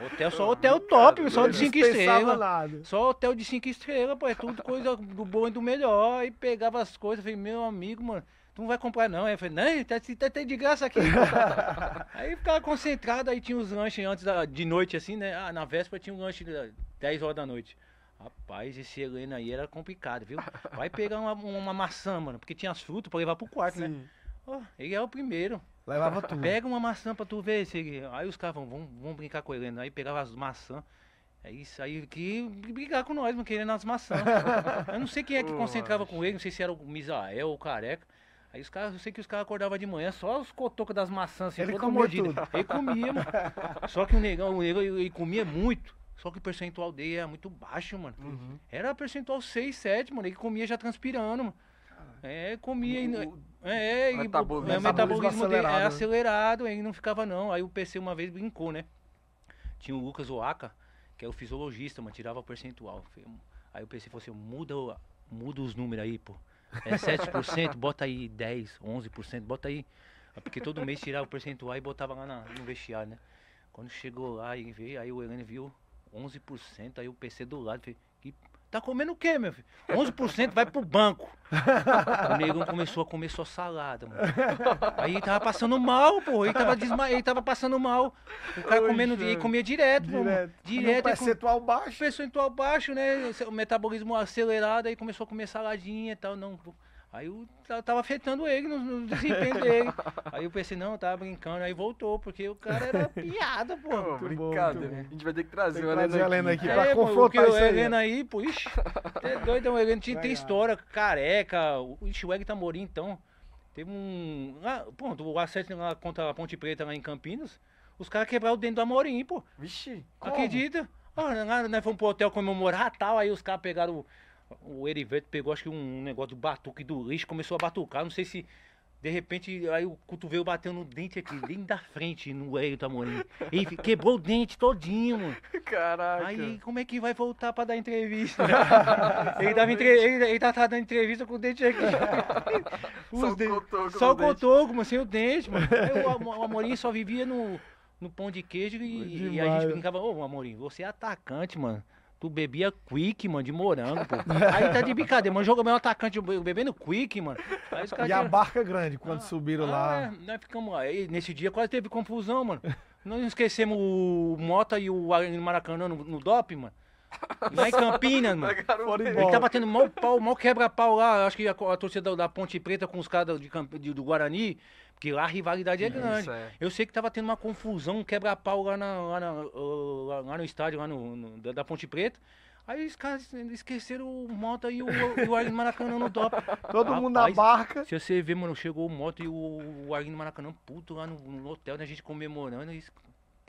Hotel só hotel top, só de cinco dispensava estrelas. nada. Só hotel de cinco estrelas, pô. É tudo coisa do bom e do melhor. Aí pegava as coisas, falei, meu amigo, mano, tu não vai comprar não. Aí eu falei, não, tá, tá, tá de graça aqui. aí ficava concentrado, aí tinha os lanches antes da, de noite, assim, né? Ah, na véspera tinha um lanche da 10 horas da noite. Rapaz, esse Helena aí era complicado, viu? Vai pegar uma, uma maçã, mano, porque tinha as frutas pra levar pro quarto, né? Ó, ele é o primeiro. Levava tudo. Pega uma maçã pra tu ver. Se... ele- Aí os caras vão, vão, vão brincar com ele. né? Aí pegava as maçãs. É isso aí que brigar com nós, mano, querendo as maçãs. eu não sei quem é que concentrava com ele, não sei se era o Misael ou o Careca. Aí os caras, eu sei que os caras acordavam de manhã, só os cotocos das maçãs, assim, Ele toda comia mordida. tudo. Ele comia, mano. Só que o negão, o negão, ele, ele comia muito. Só que o percentual dele era muito baixo, mano. Uhum. Era percentual 6, 7, mano. Ele comia já transpirando, mano. É, comia. e- O- é, e o- Metabolismo- é, o metabolismo dele é acelerado, né? aí não ficava não. Aí o PC uma vez brincou, né? Tinha o Lucas Oaka, que é o fisiologista, mano, tirava o percentual. Falei, Aí o PC falou assim, muda, muda os números aí, pô. É 7%, bota aí 10, 11%, bota aí. É Porque todo mês tirava o percentual e botava lá na- no vestiário, né? Quando chegou lá e veio, aí o Helene viu 11%, aí o PC do lado, falei, que Tá comendo o quê, meu filho? 11% vai pro banco. o negão começou a comer só salada, mano. Aí ele tava passando mal, pô. Ele tava, desma... ele tava passando mal. O cara comendo, ele comia direto, Direto. mano. Direto. Um ele com- percentual baixo. percentual baixo, né? O metabolismo acelerado, aí começou a comer saladinha e tal, não. Aí eu ta- tava afetando ele no, no desempenho dele. Aí eu pensei, não, tava brincando, aí voltou, porque o cara era piada, Pô, bom, brincadeira. A gente vai ter que trazer Tem que o Heleno trazer a Helena aqui. aqui pra É, confrontar porque o isso aí, Heleno aí, pô, ixi, é doido, o Heleno tinha, tem lá. história, careca, o ixi, o Egg Amorim, então, teve um, ah, pronto, o acerto lá contra a Ponte Preta lá em Campinas, os caras quebraram o dente do Amorim, pô. Vixe, Acredita? Ah, nós, nós fomos pro hotel comemorar tal, aí os caras pegaram. O, o Erivelto pegou acho que um negócio do batuque do lixo, começou a batucar. Não sei se. De repente, aí o cotovelo bateu no dente aqui, bem da frente, no Hélio Tamorim. E quebrou o dente todinho, mano. caraca. Aí como é que vai voltar pra dar entrevista? ele, dava entre... ele, ele tava dando entrevista com o dente aqui. Só Os o cotoco Só o cotoco, mas sem o dente, mano. Aí o, o Amorim só vivia no, no pão de queijo e, e a gente brincava, ô Amorim, você é atacante, mano. Tu bebia quick, mano, de morango, pô. Aí tá de brincadeira, mano. Joga meu atacante bebendo quick, mano. Aí os E a tinham- barca grande, quando Ah, subiram ah, lá. é, nós ficamos lá. E nesse dia quase teve confusão, mano. Nós esquecemos o Mota e o Maracanã no, no DOP, mano. Lá em Campinas, mano. Ele tá batendo mal pau, mal quebra-pau lá. Acho que a, a torcida da, da Ponte Preta com os caras de, de- do Guarani, porque lá a rivalidade é grande. Isso, é. Eu sei que tava tendo uma confusão, um quebra-pau lá, na- lá, na- lá- no estádio, lá no, no- da, da Ponte Preta. Aí os caras esqueceram o Mota e o, e o Arlindo Maracanã no DOP. Todo mundo na Rapaz, barca. Se você ver, mano, chegou o Moto e o, o Arlindo Maracanã puto lá no, no hotel, né? A gente comemorando. E,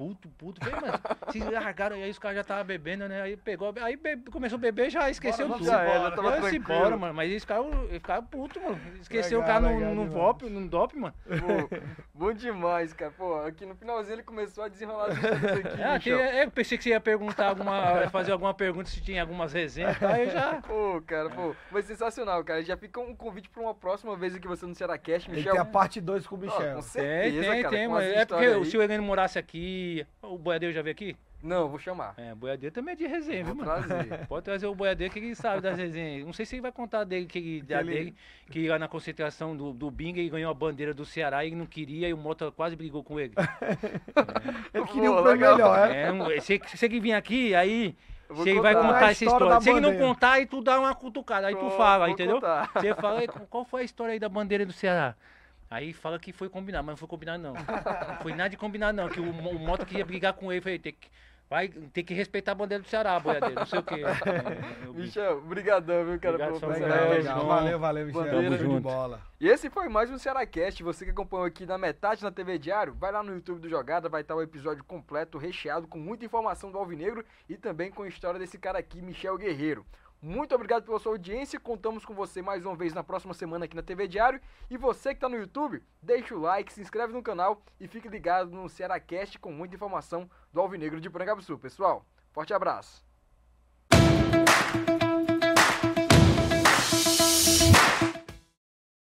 puto, puto. Falei, mano, se largaram, aí os caras já estavam bebendo, né? Aí pegou, aí be- começou a beber já esqueceu Bora, tudo. Já era, embora. tava tranquilo. embora, mano. Mas eles ficaram, ficaram putos, mano. Esqueceu Legal, o cara legal no, no. VOP, no DOP, mano. Pô, bom demais, cara. Pô, aqui no finalzinho ele começou a desenrolar tudo aqui, É, tem- é, eu pensei que você ia perguntar alguma. fazer alguma pergunta se tinha algumas resenhas. Aí eu já. Pô, cara, pô, mas sensacional, cara. Já fica um convite pra uma próxima vez aqui você no Cearacast, Ele Michel. tem a parte 2 com o Michel. com Tem, certeza, tem, cara, tem, com mano. É porque aí. se o Heleno morasse aqui. O boiadeiro já veio aqui? Não, vou chamar. É, boiadeiro também é de resenha, viu, mano? trazer. Pode trazer o boiadeiro que ele sabe das resenhas. Não sei se ele vai contar dele, que, da ele- dele, que lá na concentração do, do Binga ele ganhou a bandeira do Ceará e ele não queria e o Mota quase brigou com ele. Ele queria Pô, um prêmio melhor, é? É, um- se, se ele vir aqui, aí se ele vai contar. A essa história Se ele não contar, aí tu dá uma cutucada. Aí tu fala, entendeu? contar. Você fala, "Ei, qual foi a história aí da bandeira do Ceará? Aí fala que foi combinado, mas não foi combinado não. Não foi nada de combinado não, que o, o Mota queria brigar com ele, falei, tem que, vai, tem que respeitar a bandeira do Ceará, boiadeiro, não sei o quê. É, eu- Michel, brigadão, viu, cara, Obrigado, pelo. Legal. João. Valeu, valeu, Michel. Bandeira. De bola. E esse foi mais um Cearacast. Você que acompanhou aqui na metade na TV Diário, vai lá no YouTube do Jogada, vai estar o episódio completo, recheado com muita informação do Alvinegro e também com a história desse cara aqui, Michel Guerreiro. Muito obrigado pela sua audiência. Contamos com você mais uma vez na próxima semana aqui na TV Diário. E você que está no YouTube, deixa o like, se inscreve no canal e fique ligado no Cearacast com muita informação do Alvinegro de Sul, pessoal. Forte abraço.